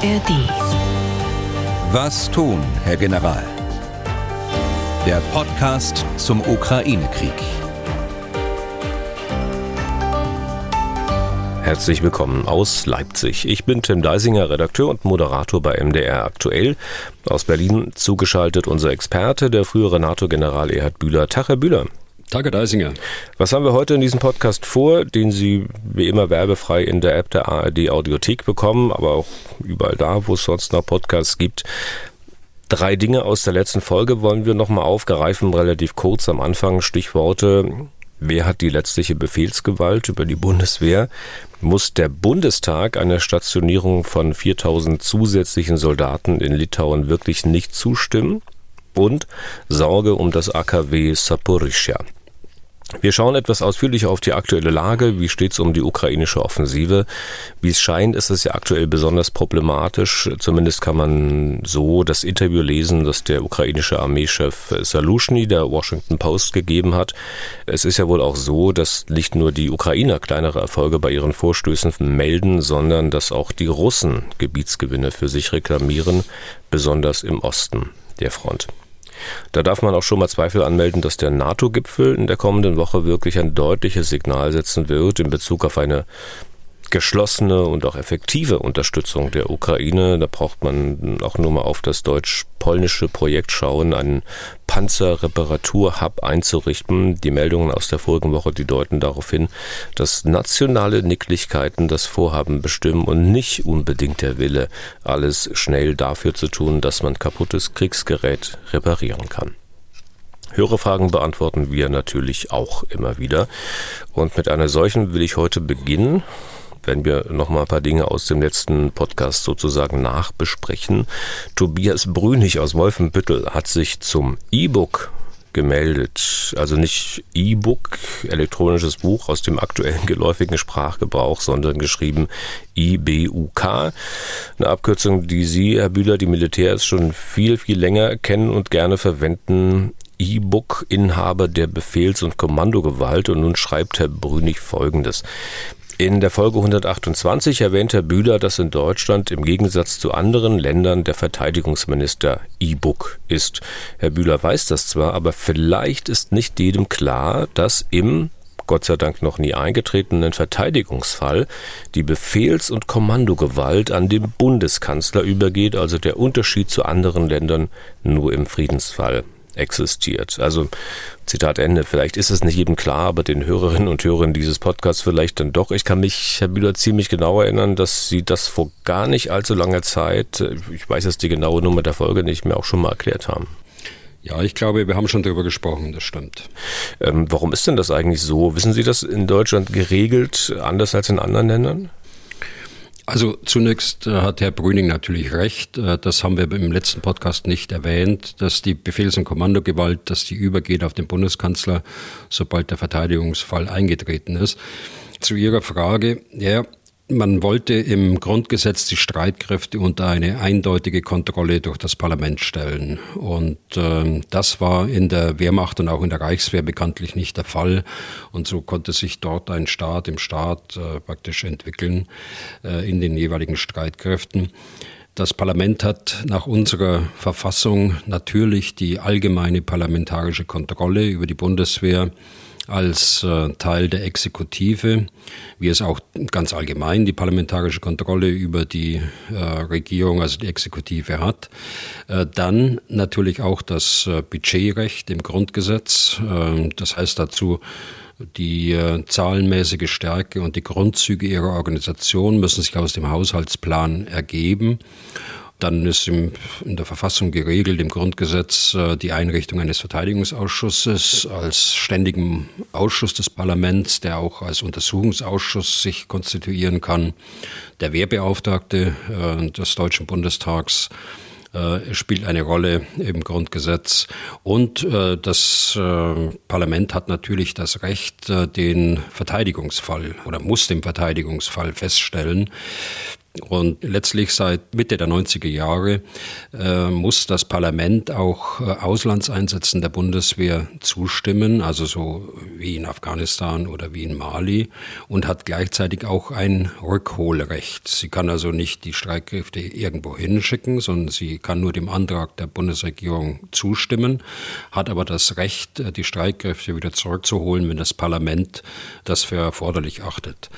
ARD. Was tun, Herr General? Der Podcast zum Ukraine-Krieg. Herzlich willkommen aus Leipzig. Ich bin Tim Deisinger, Redakteur und Moderator bei MDR Aktuell. Aus Berlin zugeschaltet unser Experte, der frühere NATO-General Erhard Bühler. Tag, Herr Bühler. Tage Deisinger. Was haben wir heute in diesem Podcast vor, den Sie wie immer werbefrei in der App der ARD Audiothek bekommen, aber auch überall da, wo es sonst noch Podcasts gibt. Drei Dinge aus der letzten Folge wollen wir nochmal aufgreifen, relativ kurz am Anfang. Stichworte. Wer hat die letztliche Befehlsgewalt über die Bundeswehr? Muss der Bundestag einer Stationierung von 4000 zusätzlichen Soldaten in Litauen wirklich nicht zustimmen? Und Sorge um das AKW Saporischja. Wir schauen etwas ausführlicher auf die aktuelle Lage. Wie steht es um die ukrainische Offensive? Wie es scheint, ist es ja aktuell besonders problematisch. Zumindest kann man so das Interview lesen, das der ukrainische Armeechef Salushny der Washington Post gegeben hat. Es ist ja wohl auch so, dass nicht nur die Ukrainer kleinere Erfolge bei ihren Vorstößen melden, sondern dass auch die Russen Gebietsgewinne für sich reklamieren, besonders im Osten der Front. Da darf man auch schon mal Zweifel anmelden, dass der NATO-Gipfel in der kommenden Woche wirklich ein deutliches Signal setzen wird in Bezug auf eine geschlossene und auch effektive Unterstützung der Ukraine. Da braucht man auch nur mal auf das deutsch-polnische Projekt schauen, einen Panzerreparaturhub einzurichten. Die Meldungen aus der vorigen Woche, die deuten darauf hin, dass nationale Nicklichkeiten das Vorhaben bestimmen und nicht unbedingt der Wille, alles schnell dafür zu tun, dass man kaputtes Kriegsgerät reparieren kann. Hörerfragen beantworten wir natürlich auch immer wieder. Und mit einer solchen will ich heute beginnen werden wir noch mal ein paar Dinge aus dem letzten Podcast sozusagen nachbesprechen. Tobias Brünig aus Wolfenbüttel hat sich zum E-Book gemeldet. Also nicht E-Book, elektronisches Buch aus dem aktuellen geläufigen Sprachgebrauch, sondern geschrieben IBUK. Eine Abkürzung, die Sie, Herr Bühler, die Militärs schon viel, viel länger kennen und gerne verwenden. E-Book, Inhaber der Befehls- und Kommandogewalt. Und nun schreibt Herr Brünig Folgendes. In der Folge 128 erwähnt Herr Bühler, dass in Deutschland im Gegensatz zu anderen Ländern der Verteidigungsminister E-Book ist. Herr Bühler weiß das zwar, aber vielleicht ist nicht jedem klar, dass im Gott sei Dank noch nie eingetretenen Verteidigungsfall die Befehls- und Kommandogewalt an den Bundeskanzler übergeht, also der Unterschied zu anderen Ländern nur im Friedensfall existiert. Also Zitat Ende. Vielleicht ist es nicht jedem klar, aber den Hörerinnen und Hörern dieses Podcasts vielleicht dann doch. Ich kann mich, Herr Bühler, ziemlich genau erinnern, dass Sie das vor gar nicht allzu langer Zeit, ich weiß jetzt die genaue Nummer der Folge nicht mehr, auch schon mal erklärt haben. Ja, ich glaube, wir haben schon darüber gesprochen, das stimmt. Ähm, warum ist denn das eigentlich so? Wissen Sie das in Deutschland geregelt, anders als in anderen Ländern? Also zunächst äh, hat Herr Brüning natürlich recht. Äh, das haben wir im letzten Podcast nicht erwähnt, dass die Befehls- und Kommandogewalt, dass die übergeht auf den Bundeskanzler, sobald der Verteidigungsfall eingetreten ist. Zu Ihrer Frage, ja, man wollte im Grundgesetz die Streitkräfte unter eine eindeutige Kontrolle durch das Parlament stellen. Und äh, das war in der Wehrmacht und auch in der Reichswehr bekanntlich nicht der Fall. Und so konnte sich dort ein Staat im Staat äh, praktisch entwickeln äh, in den jeweiligen Streitkräften. Das Parlament hat nach unserer Verfassung natürlich die allgemeine parlamentarische Kontrolle über die Bundeswehr als äh, Teil der Exekutive, wie es auch ganz allgemein die parlamentarische Kontrolle über die äh, Regierung, also die Exekutive hat. Äh, dann natürlich auch das Budgetrecht im Grundgesetz. Äh, das heißt dazu, die äh, zahlenmäßige Stärke und die Grundzüge ihrer Organisation müssen sich aus dem Haushaltsplan ergeben. Dann ist im, in der Verfassung geregelt, im Grundgesetz, äh, die Einrichtung eines Verteidigungsausschusses als ständigen Ausschuss des Parlaments, der auch als Untersuchungsausschuss sich konstituieren kann. Der Wehrbeauftragte äh, des Deutschen Bundestags äh, spielt eine Rolle im Grundgesetz. Und das Parlament hat natürlich das Recht, den Verteidigungsfall oder muss den Verteidigungsfall feststellen. Und letztlich seit Mitte der 90er Jahre äh, muss das Parlament auch äh, Auslandseinsätzen der Bundeswehr zustimmen, also so wie in Afghanistan oder wie in Mali, und hat gleichzeitig auch ein Rückholrecht. Sie kann also nicht die Streitkräfte irgendwo hinschicken, sondern sie kann nur dem Antrag der Bundesregierung zustimmen, hat aber das Recht, äh, die Streitkräfte wieder zurückzuholen, wenn das Parlament das für erforderlich achtet.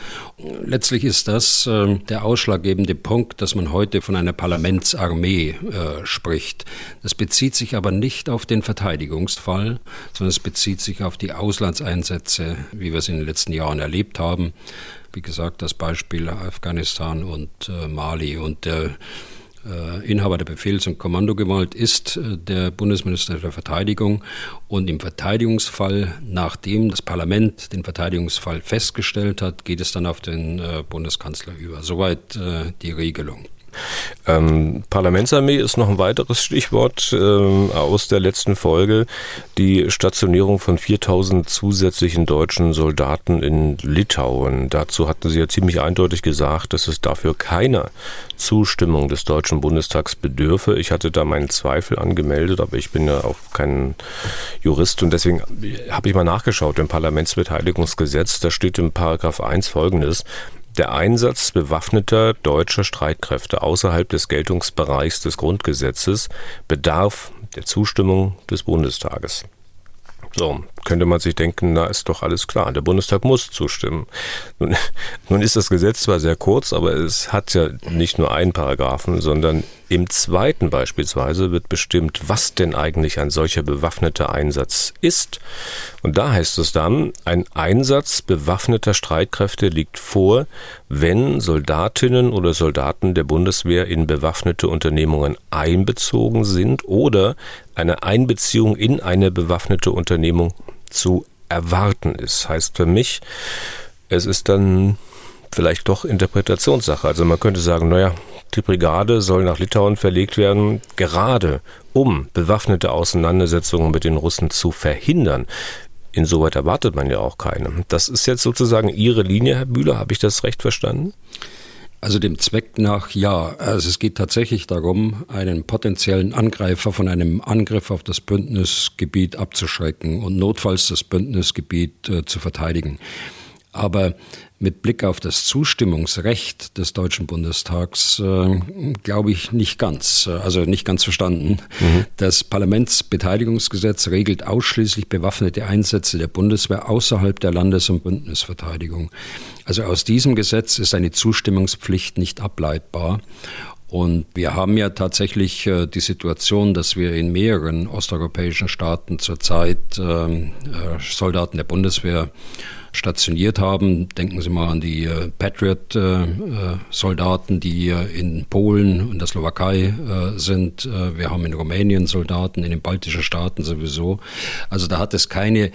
Letztlich ist das äh, der Ausschlag ausschlaggebende Punkt, dass man heute von einer Parlamentsarmee äh, spricht. Das bezieht sich aber nicht auf den Verteidigungsfall, sondern es bezieht sich auf die Auslandseinsätze, wie wir es in den letzten Jahren erlebt haben. Wie gesagt, das Beispiel Afghanistan und äh, Mali und äh, Inhaber der Befehls- und Kommandogewalt ist äh, der Bundesminister der Verteidigung. Und im Verteidigungsfall, nachdem das Parlament den Verteidigungsfall festgestellt hat, geht es dann auf den äh, Bundeskanzler über. Soweit die Regelung. Ähm, Parlamentsarmee ist noch ein weiteres Stichwort ähm, aus der letzten Folge. Die Stationierung von 4000 zusätzlichen deutschen Soldaten in Litauen. Dazu hatten Sie ja ziemlich eindeutig gesagt, dass es dafür keiner Zustimmung des Deutschen Bundestags bedürfe. Ich hatte da meinen Zweifel angemeldet, aber ich bin ja auch kein Jurist und deswegen habe ich mal nachgeschaut im Parlamentsbeteiligungsgesetz. Da steht im Paragraph 1 folgendes. Der Einsatz bewaffneter deutscher Streitkräfte außerhalb des Geltungsbereichs des Grundgesetzes bedarf der Zustimmung des Bundestages. So, könnte man sich denken, na ist doch alles klar, der Bundestag muss zustimmen. Nun, nun ist das Gesetz zwar sehr kurz, aber es hat ja nicht nur einen Paragraphen, sondern im zweiten beispielsweise wird bestimmt, was denn eigentlich ein solcher bewaffneter Einsatz ist. Und da heißt es dann, ein Einsatz bewaffneter Streitkräfte liegt vor, wenn Soldatinnen oder Soldaten der Bundeswehr in bewaffnete Unternehmungen einbezogen sind oder eine Einbeziehung in eine bewaffnete Unternehmung zu erwarten ist. Heißt für mich, es ist dann vielleicht doch Interpretationssache. Also man könnte sagen, naja, die Brigade soll nach Litauen verlegt werden, gerade um bewaffnete Auseinandersetzungen mit den Russen zu verhindern. Insoweit erwartet man ja auch keine. Das ist jetzt sozusagen Ihre Linie, Herr Bühler. Habe ich das recht verstanden? Also dem Zweck nach ja. Also es geht tatsächlich darum, einen potenziellen Angreifer von einem Angriff auf das Bündnisgebiet abzuschrecken und notfalls das Bündnisgebiet äh, zu verteidigen. Aber mit Blick auf das Zustimmungsrecht des Deutschen Bundestags äh, glaube ich nicht ganz, äh, also nicht ganz verstanden. Mhm. Das Parlamentsbeteiligungsgesetz regelt ausschließlich bewaffnete Einsätze der Bundeswehr außerhalb der Landes- und Bündnisverteidigung. Also aus diesem Gesetz ist eine Zustimmungspflicht nicht ableitbar. Und wir haben ja tatsächlich äh, die Situation, dass wir in mehreren osteuropäischen Staaten zurzeit ähm, äh, Soldaten der Bundeswehr stationiert haben. Denken Sie mal an die äh, Patriot-Soldaten, äh, die in Polen und der Slowakei äh, sind. wir haben in Rumänien Soldaten, in den baltischen Staaten sowieso. Also da hat es keine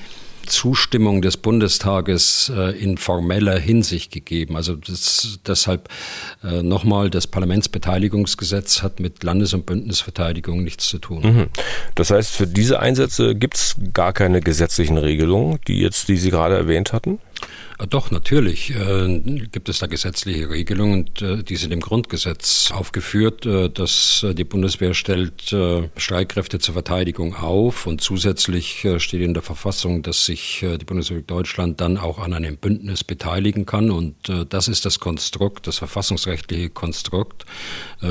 Zustimmung des Bundestages äh, in formeller Hinsicht gegeben. Also das, deshalb äh, nochmal, das Parlamentsbeteiligungsgesetz hat mit Landes- und Bündnisverteidigung nichts zu tun. Mhm. Das heißt, für diese Einsätze gibt es gar keine gesetzlichen Regelungen, die jetzt, die Sie gerade erwähnt hatten? Äh, doch, natürlich äh, gibt es da gesetzliche Regelungen äh, die sind im Grundgesetz aufgeführt, äh, dass äh, die Bundeswehr stellt äh, Streitkräfte zur Verteidigung auf und zusätzlich steht in der Verfassung, dass sich die Bundesrepublik Deutschland dann auch an einem Bündnis beteiligen kann. Und das ist das Konstrukt, das verfassungsrechtliche Konstrukt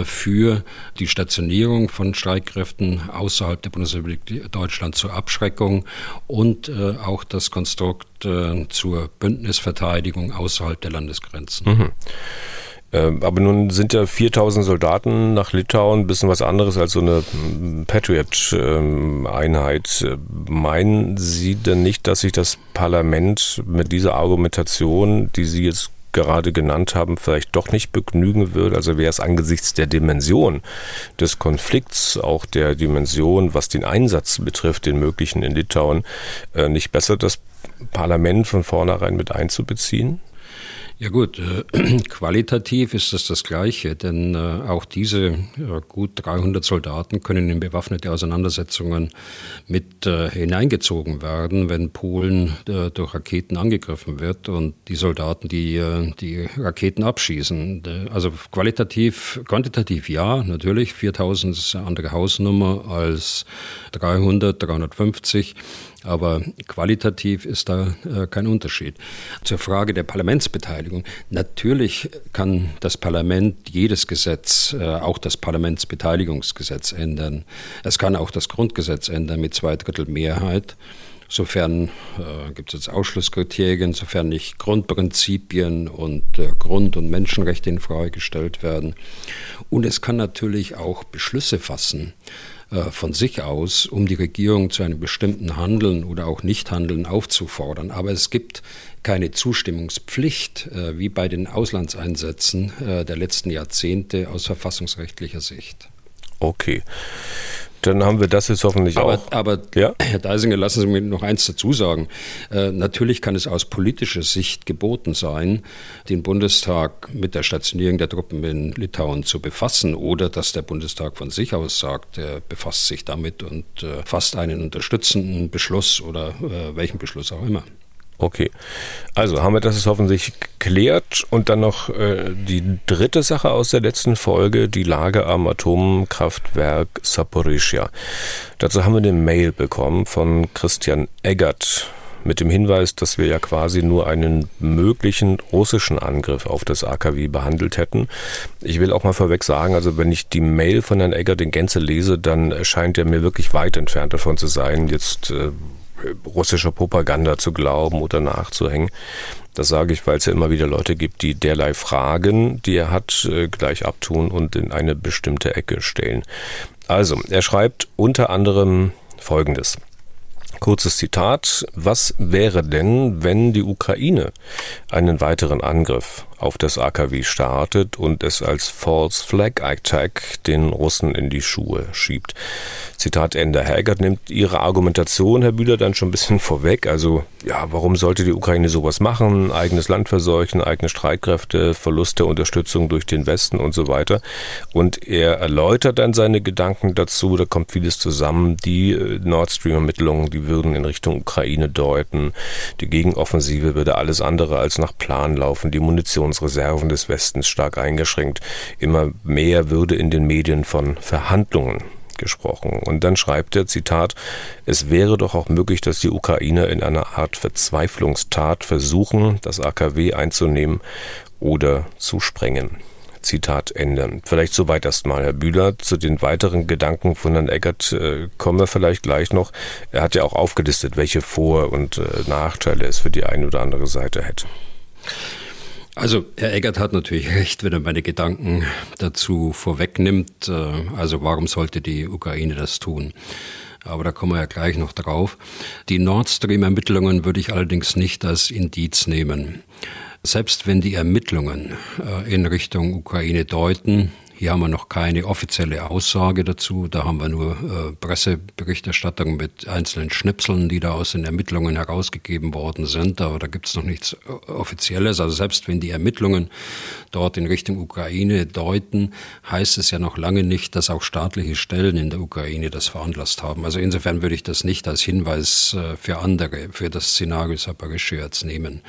für die Stationierung von Streitkräften außerhalb der Bundesrepublik Deutschland zur Abschreckung und auch das Konstrukt zur Bündnis Landesverteidigung außerhalb der Landesgrenzen. Mhm. Ähm, aber nun sind ja 4000 Soldaten nach Litauen ein bisschen was anderes als so eine hm, Patriot-Einheit. Meinen Sie denn nicht, dass sich das Parlament mit dieser Argumentation, die Sie jetzt gerade genannt haben, vielleicht doch nicht begnügen würde? Also wäre es angesichts der Dimension des Konflikts, auch der Dimension, was den Einsatz betrifft, den möglichen in Litauen, äh, nicht besser, das Parlament von vornherein mit einzubeziehen? Ja gut, äh, qualitativ ist das das Gleiche, denn äh, auch diese äh, gut 300 Soldaten können in bewaffnete Auseinandersetzungen mit äh, hineingezogen werden, wenn Polen äh, durch Raketen angegriffen wird und die Soldaten die, äh, die Raketen abschießen. Also qualitativ, quantitativ ja, natürlich, 4000 ist eine andere Hausnummer als 300, 350. Aber qualitativ ist da äh, kein Unterschied. Zur Frage der Parlamentsbeteiligung. Natürlich kann das Parlament jedes Gesetz, äh, auch das Parlamentsbeteiligungsgesetz ändern. Es kann auch das Grundgesetz ändern mit zwei Drittel Mehrheit. Sofern äh, gibt es jetzt Ausschlusskriterien, sofern nicht Grundprinzipien und äh, Grund- und Menschenrechte in Frage gestellt werden. Und es kann natürlich auch Beschlüsse fassen von sich aus, um die Regierung zu einem bestimmten Handeln oder auch Nichthandeln aufzufordern. Aber es gibt keine Zustimmungspflicht äh, wie bei den Auslandseinsätzen äh, der letzten Jahrzehnte aus verfassungsrechtlicher Sicht. Okay. Dann haben wir das jetzt hoffentlich aber, auch. Aber, ja? Herr Deisinger, lassen Sie mir noch eins dazu sagen. Äh, natürlich kann es aus politischer Sicht geboten sein, den Bundestag mit der Stationierung der Truppen in Litauen zu befassen oder dass der Bundestag von sich aus sagt, er befasst sich damit und äh, fasst einen unterstützenden Beschluss oder äh, welchen Beschluss auch immer. Okay, also haben wir das hoffentlich geklärt und dann noch äh, die dritte Sache aus der letzten Folge, die Lage am Atomkraftwerk Saporischia. Dazu haben wir eine Mail bekommen von Christian Eggert mit dem Hinweis, dass wir ja quasi nur einen möglichen russischen Angriff auf das AKW behandelt hätten. Ich will auch mal vorweg sagen, also wenn ich die Mail von Herrn Eggert in Gänze lese, dann scheint er mir wirklich weit entfernt davon zu sein, jetzt äh, russischer Propaganda zu glauben oder nachzuhängen. Das sage ich, weil es ja immer wieder Leute gibt, die derlei Fragen, die er hat, äh, gleich abtun und in eine bestimmte Ecke stellen. Also, er schreibt unter anderem Folgendes. Kurzes Zitat. Was wäre denn, wenn die Ukraine einen weiteren Angriff auf das AKW startet und es als False Flag Attack den Russen in die Schuhe schiebt. Zitat Ende. Herr Eggert nimmt Ihre Argumentation, Herr Bühler, dann schon ein bisschen vorweg. Also, ja, warum sollte die Ukraine sowas machen? Eigenes Land verseuchen, eigene Streitkräfte, Verlust der Unterstützung durch den Westen und so weiter. Und er erläutert dann seine Gedanken dazu, da kommt vieles zusammen. Die äh, Nord Stream-Ermittlungen, die würden in Richtung Ukraine deuten. Die Gegenoffensive würde alles andere als nach Plan laufen. Die Munition Munitionsreserven des Westens stark eingeschränkt. Immer mehr würde in den Medien von Verhandlungen gesprochen. Und dann schreibt er, Zitat, es wäre doch auch möglich, dass die Ukrainer in einer Art Verzweiflungstat versuchen, das AKW einzunehmen oder zu sprengen. Zitat Ende. Vielleicht soweit erstmal, Herr Bühler. Zu den weiteren Gedanken von Herrn Eckert äh, kommen wir vielleicht gleich noch. Er hat ja auch aufgelistet, welche Vor- und äh, Nachteile es für die eine oder andere Seite hätte. Also Herr Eggert hat natürlich recht, wenn er meine Gedanken dazu vorwegnimmt. Äh, also warum sollte die Ukraine das tun? Aber da kommen wir ja gleich noch drauf. Die Nord Stream-Ermittlungen würde ich allerdings nicht als Indiz nehmen. Selbst wenn die Ermittlungen äh, in Richtung Ukraine deuten, hier haben wir noch keine offizielle Aussage dazu. Da haben wir nur äh, Presseberichterstattung mit einzelnen Schnipseln, die da aus den Ermittlungen herausgegeben worden sind. Aber da gibt es noch nichts äh, Offizielles. Also selbst wenn die Ermittlungen dort in Richtung Ukraine deuten, heißt es ja noch lange nicht, dass auch staatliche Stellen in der Ukraine das veranlasst haben. Also insofern würde ich das nicht als Hinweis äh, für andere, für das Szenario Saporischschja nehmen.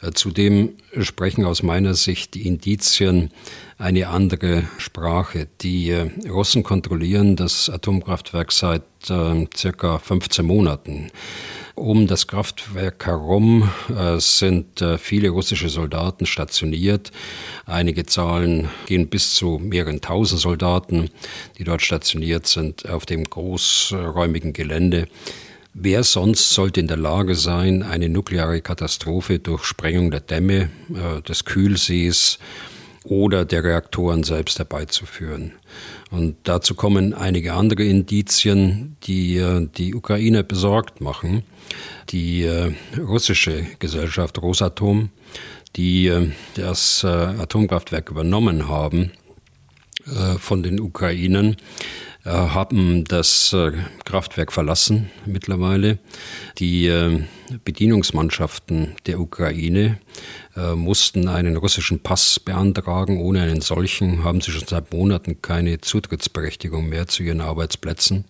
Äh, zudem sprechen aus meiner Sicht die Indizien eine andere Sprache. Die äh, Russen kontrollieren das Atomkraftwerk seit äh, circa 15 Monaten. Um das Kraftwerk herum äh, sind äh, viele russische Soldaten stationiert. Einige Zahlen gehen bis zu mehreren tausend Soldaten, die dort stationiert sind auf dem großräumigen Gelände. Wer sonst sollte in der Lage sein, eine nukleare Katastrophe durch Sprengung der Dämme, äh, des Kühlsees, oder der Reaktoren selbst herbeizuführen. Und dazu kommen einige andere Indizien, die äh, die Ukraine besorgt machen. Die äh, russische Gesellschaft Rosatom, die das Atomkraftwerk übernommen haben von den Ukrainern, haben das Kraftwerk verlassen mittlerweile. Die Bedienungsmannschaften der Ukraine äh, mussten einen russischen Pass beantragen. Ohne einen solchen haben sie schon seit Monaten keine Zutrittsberechtigung mehr zu ihren Arbeitsplätzen.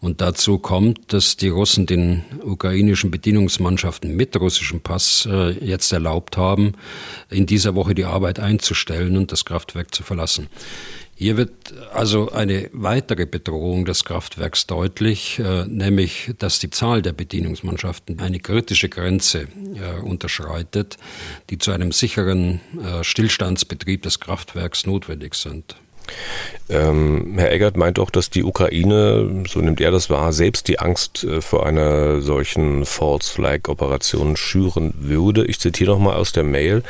Und dazu kommt, dass die Russen den ukrainischen Bedienungsmannschaften mit russischem Pass äh, jetzt erlaubt haben, in dieser Woche die Arbeit einzustellen und das Kraftwerk zu verlassen. Hier wird also eine weitere Bedrohung des Kraftwerks deutlich, äh, nämlich dass die Zahl der Bedienungsmannschaften eine kritische Grenze äh, unterschreitet, die zu einem sicheren äh, Stillstandsbetrieb des Kraftwerks notwendig sind. Ähm, Herr Eggert meint auch, dass die Ukraine, so nimmt er das wahr, selbst die Angst vor einer solchen False Flag Operation schüren würde. Ich zitiere nochmal aus der Mail.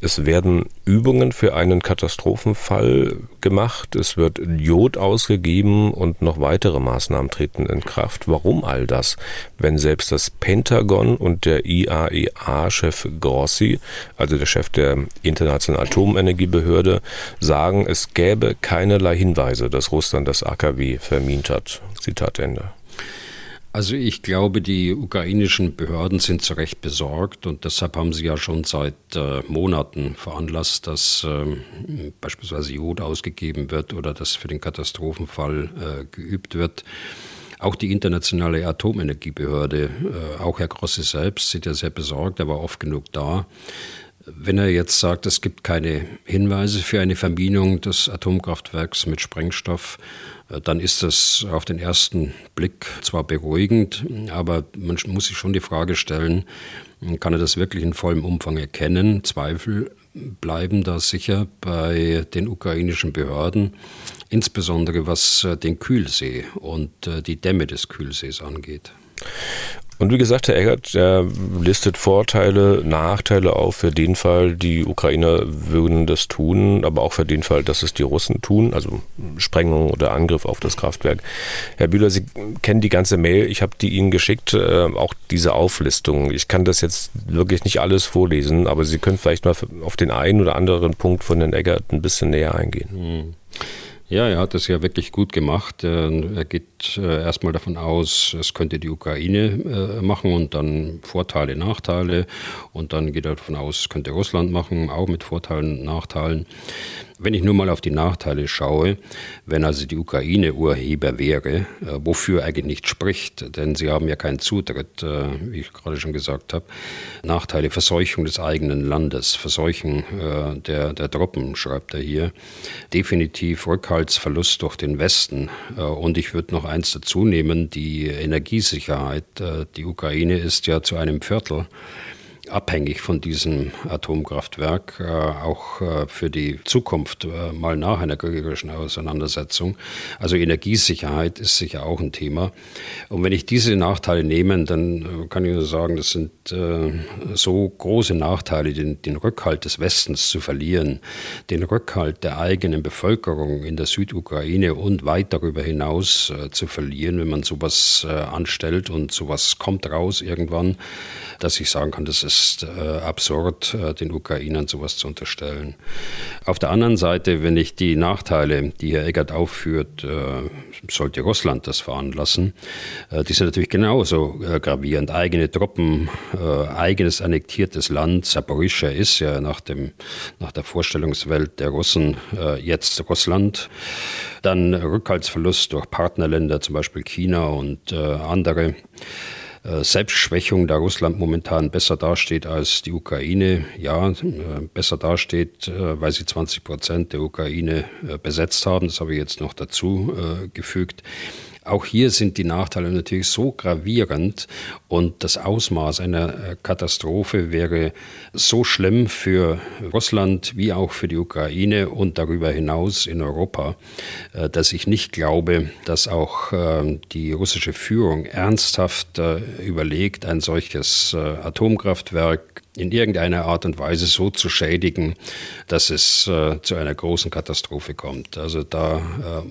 Es werden Übungen für einen Katastrophenfall gemacht, es wird Jod ausgegeben und noch weitere Maßnahmen treten in Kraft. Warum all das, wenn selbst das Pentagon und der IAEA-Chef Grossi, also der Chef der Internationalen Atomenergiebehörde, sagen, es gäbe keinerlei Hinweise, dass Russland das AKW vermint hat. Zitat Ende. Also ich glaube, die ukrainischen Behörden sind zu Recht besorgt und deshalb haben sie ja schon seit äh, Monaten veranlasst, dass äh, beispielsweise Jod ausgegeben wird oder dass für den Katastrophenfall äh, geübt wird. Auch die internationale Atomenergiebehörde, äh, auch Herr Grossi selbst, sind ja sehr besorgt, er war oft genug da. Wenn er jetzt sagt, es gibt keine Hinweise für eine Verminung des Atomkraftwerks mit Sprengstoff, dann ist das auf den ersten Blick zwar beruhigend, aber man muss sich schon die Frage stellen, kann er das wirklich in vollem Umfang erkennen? Zweifel bleiben da sicher bei den ukrainischen Behörden, insbesondere was äh, den Kühlsee und äh, die Dämme des Kühlsees angeht. Und wie gesagt, Herr Eggert, listet Vorteile, Nachteile auf für den Fall, die Ukrainer würden das tun, aber auch für den Fall, dass es die Russen tun, also Sprengung oder Angriff auf das Kraftwerk. Herr Bühler, Sie kennen die ganze Mail, ich habe die Ihnen geschickt, äh, auch diese Auflistung. Ich kann das jetzt wirklich nicht alles vorlesen, aber Sie können vielleicht mal auf den einen oder anderen Punkt von Herrn Eggert ein bisschen näher eingehen. Hm. Ja, er hat das ja wirklich gut gemacht. Äh, er geht äh, erstmal davon aus, es könnte die Ukraine äh, machen und dann Vorteile, Nachteile. Und dann geht er davon aus, es könnte Russland machen, auch mit Vorteilen, Nachteilen. Wenn ich nur mal auf die Nachteile schaue, wenn also die Ukraine Urheber wäre, äh, wofür eigentlich nicht spricht, denn sie haben ja keinen Zutritt, äh, wie ich gerade schon gesagt habe. Nachteile, Verseuchung des eigenen Landes, Verseuchen äh, der, der Truppen, schreibt er hier. Definitiv Rückhaltsverlust durch den Westen. Und ich würde noch eins dazu nehmen, die Energiesicherheit. Die Ukraine ist ja zu einem Viertel abhängig von diesem Atomkraftwerk, äh, auch äh, für die Zukunft, äh, mal nach einer kriegerischen Auseinandersetzung. Also Energiesicherheit ist sicher auch ein Thema. Und wenn ich diese Nachteile nehme, dann kann ich nur sagen, das sind so große Nachteile, den, den Rückhalt des Westens zu verlieren, den Rückhalt der eigenen Bevölkerung in der Südukraine und weit darüber hinaus zu verlieren, wenn man sowas anstellt und sowas kommt raus irgendwann, dass ich sagen kann, das ist ist äh, absurd, äh, den Ukrainern sowas zu unterstellen. Auf der anderen Seite, wenn ich die Nachteile, die Herr Eggert aufführt, äh, sollte Russland das veranlassen, äh, die sind natürlich genauso äh, gravierend. Eigene Truppen, äh, eigenes annektiertes Land. Saporischschja ist ja nach, dem, nach der Vorstellungswelt der Russen jetzt Russland. Dann Rückhaltsverlust durch Partnerländer, zum Beispiel China und andere. Äh, Selbstschwächung, da Russland momentan besser dasteht als die Ukraine. Ja, äh, besser dasteht, äh, weil sie 20 Prozent der Ukraine besetzt haben. Das habe ich jetzt noch dazu gefügt. Auch hier sind die Nachteile natürlich so gravierend und das Ausmaß einer äh, Katastrophe wäre so schlimm für Russland wie auch für die Ukraine und darüber hinaus in Europa, äh, dass ich nicht glaube, dass auch ähm, die russische Führung ernsthaft äh, überlegt, ein solches Atomkraftwerk in irgendeiner Art und Weise so zu schädigen, dass es äh, zu einer großen Katastrophe kommt. Also da äh,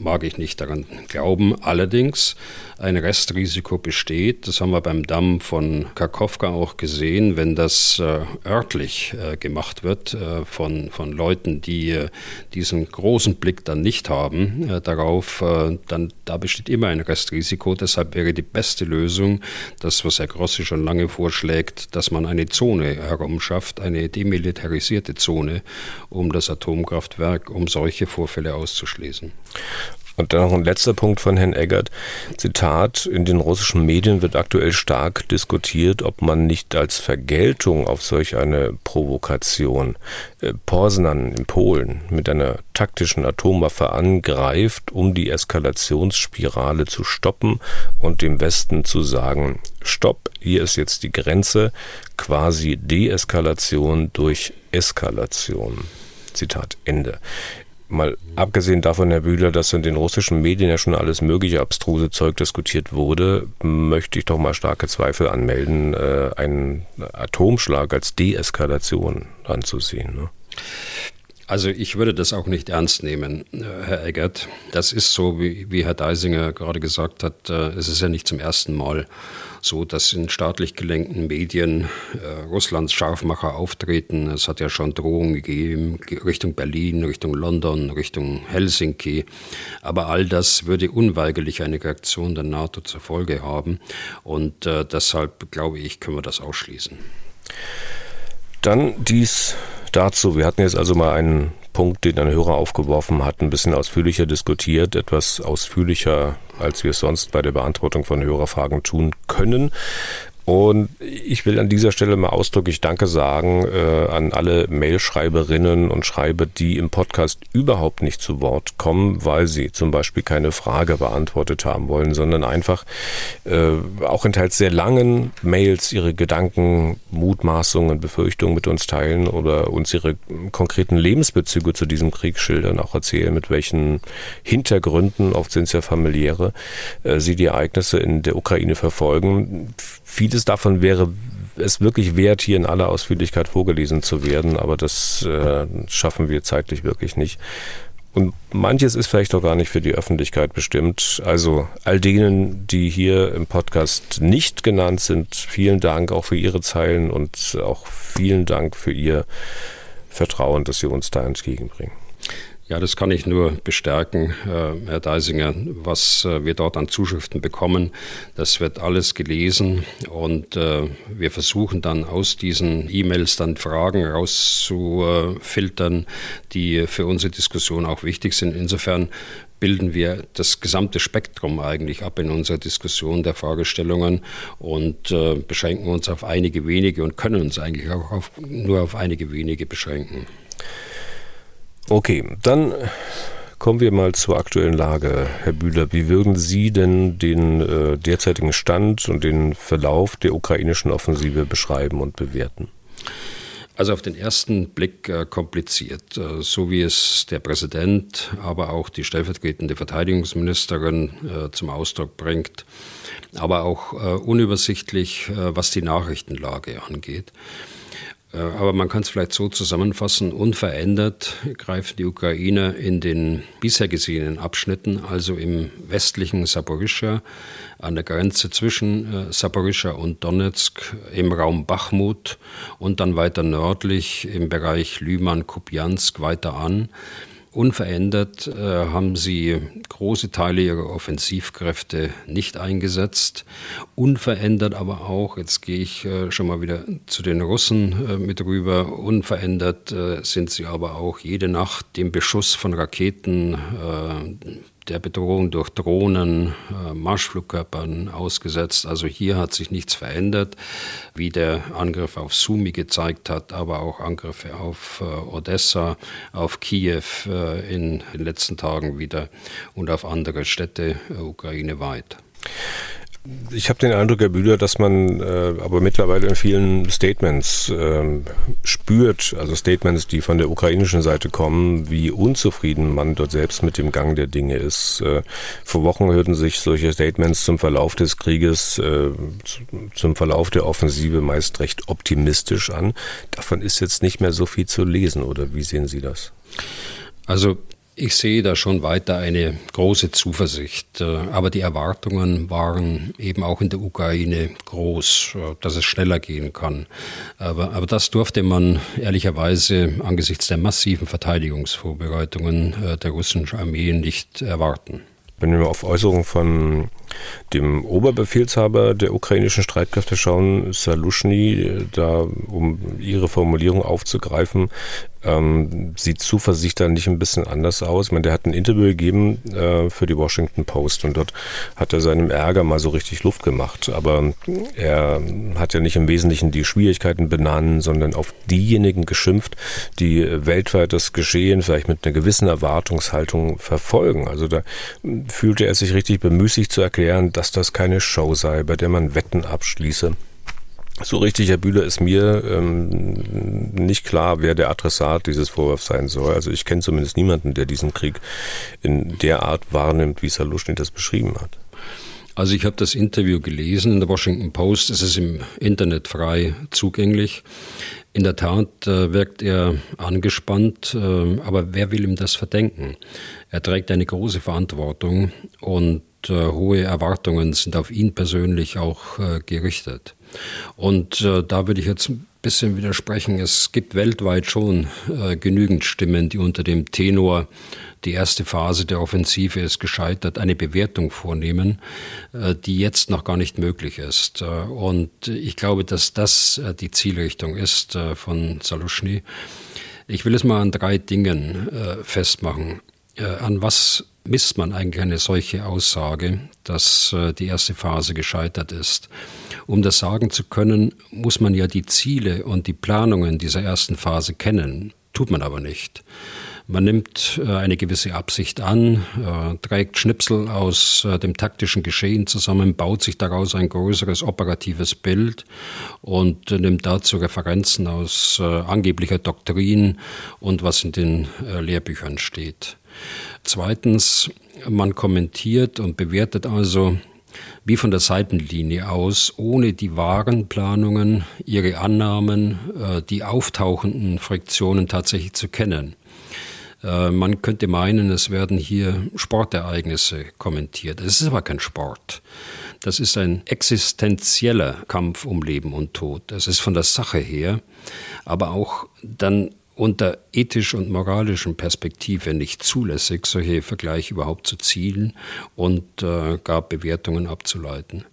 mag ich nicht daran glauben. Allerdings ein Restrisiko besteht. Das haben wir beim Damm von Karkowka auch gesehen, wenn das äh, örtlich äh, gemacht wird äh, von, von Leuten, die äh, diesen großen Blick dann nicht haben darauf, dann da besteht immer ein Restrisiko. Deshalb wäre die beste Lösung, das, was Herr Grossi schon lange vorschlägt, dass man eine Zone herumschafft, eine demilitarisierte Zone um das Atomkraftwerk, um solche Vorfälle auszuschließen. Und dann noch ein letzter Punkt von Herrn Eggert. Zitat, in den russischen Medien wird aktuell stark diskutiert, ob man nicht als Vergeltung auf solch eine Provokation äh, Porsnan in Polen mit einer taktischen Atomwaffe angreift, um die Eskalationsspirale zu stoppen und dem Westen zu sagen, stopp, hier ist jetzt die Grenze, quasi Deeskalation durch Eskalation. Zitat Ende. Mal abgesehen davon, Herr Bühler, dass in den russischen Medien ja schon alles mögliche abstruse Zeug diskutiert wurde, möchte ich doch mal starke Zweifel anmelden, äh, einen Atomschlag als Deeskalation anzusehen. Ne? Also ich würde das auch nicht ernst nehmen, äh, Herr Eggert. Das ist so, wie, wie Herr Deisinger gerade gesagt hat, äh, es ist ja nicht zum ersten Mal so, dass in staatlich gelenkten Medien äh, Russlands Scharfmacher auftreten. Es hat ja schon Drohungen gegeben Richtung Berlin, Richtung London, Richtung Helsinki. Aber all das würde unweigerlich eine Reaktion der NATO zur Folge haben. Und deshalb glaube ich, können wir das ausschließen. Dann dies dazu. Wir hatten jetzt also mal einen Punkt, den ein Hörer aufgeworfen hat, ein bisschen ausführlicher diskutiert, etwas ausführlicher, als wir es sonst bei der Beantwortung von Hörerfragen tun können. Und ich will an dieser Stelle mal ausdrücklich Danke sagen äh, an alle Mailschreiberinnen und Schreiber, die im Podcast überhaupt nicht zu Wort kommen, weil sie zum Beispiel keine Frage beantwortet haben wollen, sondern einfach äh, auch in teils sehr langen Mails ihre Gedanken, Mutmaßungen, Befürchtungen mit uns teilen oder uns ihre konkreten Lebensbezüge zu diesem Krieg schildern, auch erzählen, mit welchen Hintergründen, oft sind es ja familiäre, äh, sie die Ereignisse in der Ukraine verfolgen. Viele vieles davon wäre es wirklich wert, hier in aller Ausführlichkeit vorgelesen zu werden, aber das äh, schaffen wir zeitlich wirklich nicht. Und manches ist vielleicht auch gar nicht für die Öffentlichkeit bestimmt. Also all denen, die hier im Podcast nicht genannt sind, vielen Dank auch für Ihre Zeilen und auch vielen Dank für Ihr Vertrauen, das Sie uns da entgegenbringen. Ja, das kann ich nur bestärken, äh, Herr Deisinger, was äh, wir dort an Zuschriften bekommen. Das wird alles gelesen und äh, wir versuchen dann aus diesen E-Mails dann Fragen rauszufiltern, die für unsere Diskussion auch wichtig sind. Insofern bilden wir das gesamte Spektrum eigentlich ab in unserer Diskussion der Fragestellungen und beschränken uns auf einige wenige und können uns eigentlich auch auf, nur auf einige wenige beschränken. Okay, dann kommen wir mal zur aktuellen Lage. Herr Bühler, wie würden Sie denn den äh, derzeitigen Stand und den Verlauf der ukrainischen Offensive beschreiben und bewerten? Also auf den ersten Blick äh, kompliziert, äh, so wie es der Präsident, aber auch die stellvertretende Verteidigungsministerin äh, zum Ausdruck bringt, aber auch äh, unübersichtlich, äh, was die Nachrichtenlage angeht. Äh, aber man kann es vielleicht so zusammenfassen, unverändert greifen die Ukrainer in den bisher gesehenen Abschnitten, also im westlichen Saporischschja, an der Grenze zwischen äh, Saporischschja und Donetsk, im Raum Bachmut und dann weiter nördlich im Bereich Lyman-Kupiansk weiter an. Unverändert äh, haben sie große Teile ihrer Offensivkräfte nicht eingesetzt. Unverändert aber auch, jetzt gehe ich äh, schon mal wieder zu den Russen äh, mit rüber, unverändert äh, sind sie aber auch jede Nacht dem Beschuss von Raketen äh, der Bedrohung durch Drohnen, äh, Marschflugkörpern ausgesetzt. Also hier hat sich nichts verändert, wie der Angriff auf Sumi gezeigt hat, aber auch Angriffe auf äh, Odessa, auf Kiew äh, in den letzten Tagen wieder und auf andere Städte ukraineweit. Ich habe den Eindruck, Herr Bühler, dass man äh, aber mittlerweile in vielen Statements äh, spürt, also Statements, die von der ukrainischen Seite kommen, wie unzufrieden man dort selbst mit dem Gang der Dinge ist. Äh, vor Wochen hörten sich solche Statements zum Verlauf des Krieges, äh, zum Verlauf der Offensive meist recht optimistisch an. Davon ist jetzt nicht mehr so viel zu lesen, oder wie sehen Sie das? Also ich sehe da schon weiter eine große Zuversicht, äh, aber die Erwartungen waren eben auch in der Ukraine groß, äh, dass es schneller gehen kann. Aber, aber das durfte man ehrlicherweise angesichts der massiven Verteidigungsvorbereitungen äh, der russischen Armee nicht erwarten. Wenn wir auf Äußerungen von dem Oberbefehlshaber der ukrainischen Streitkräfte schauen, Salushny, da um ihre Formulierung aufzugreifen, ähm, sieht Zuversicht dann nicht ein bisschen anders aus? Ich meine, der hat ein Interview gegeben äh, für die Washington Post und dort hat er seinem Ärger mal so richtig Luft gemacht. Aber er hat ja nicht im Wesentlichen die Schwierigkeiten benannt, sondern auf diejenigen geschimpft, die weltweit das Geschehen vielleicht mit einer gewissen Erwartungshaltung verfolgen. Also da fühlte er sich richtig bemüßigt zu erklären, dass das keine Show sei, bei der man Wetten abschließe. So richtig, Herr Bühler, ist mir ähm, nicht klar, wer der Adressat dieses Vorwurfs sein soll. Also ich kenne zumindest niemanden, der diesen Krieg in der Art wahrnimmt, wie Salushny das beschrieben hat. Also ich habe das Interview gelesen in der Washington Post. Es ist im Internet frei zugänglich. In der Tat äh, wirkt er angespannt, äh, aber wer will ihm das verdenken? Er trägt eine große Verantwortung und äh, hohe Erwartungen sind auf ihn persönlich auch äh, gerichtet. Und äh, da würde ich jetzt ein bisschen widersprechen. Es gibt weltweit schon äh, genügend Stimmen, die unter dem Tenor die erste Phase der Offensive ist gescheitert, eine Bewertung vornehmen, äh, die jetzt noch gar nicht möglich ist. Äh, und ich glaube, dass das die Zielrichtung ist von Salushny. Ich will es mal an drei Dingen festmachen. An was misst man eigentlich eine solche Aussage, dass die erste Phase gescheitert ist? Um das sagen zu können, muss man ja die Ziele und die Planungen dieser ersten Phase kennen. Tut man aber nicht. Man nimmt äh, eine gewisse Absicht an, äh, trägt Schnipsel aus äh, dem taktischen Geschehen zusammen, baut sich daraus ein größeres operatives Bild und nimmt dazu Referenzen aus angeblicher Doktrin und was in den Lehrbüchern steht. Zweitens, man kommentiert und bewertet also wie von der Seitenlinie aus, ohne die wahren Planungen, ihre Annahmen, äh, die auftauchenden Friktionen tatsächlich zu kennen. Äh, man könnte meinen, es werden hier Sportereignisse kommentiert. Es ist aber kein Sport. Das ist ein existenzieller Kampf um Leben und Tod. Das ist von der Sache her, aber auch dann unter ethisch und moralischen Perspektive nicht zulässig, solche Vergleiche überhaupt zu zielen und äh, gar Bewertungen abzuleiten.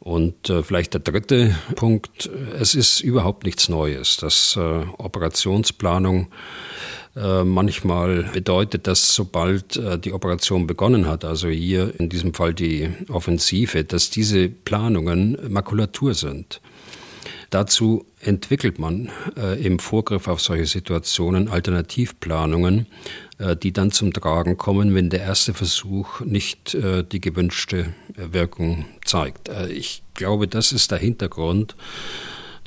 Und äh, vielleicht der dritte Punkt, es ist überhaupt nichts Neues, dass äh, Operationsplanung äh, manchmal bedeutet das, sobald äh, die Operation begonnen hat, also hier in diesem Fall die Offensive, dass diese Planungen Makulatur sind. Dazu entwickelt man äh, im Vorgriff auf solche Situationen Alternativplanungen, äh, die dann zum Tragen kommen, wenn der erste Versuch nicht äh, die gewünschte Wirkung zeigt. Äh, ich glaube, das ist der Hintergrund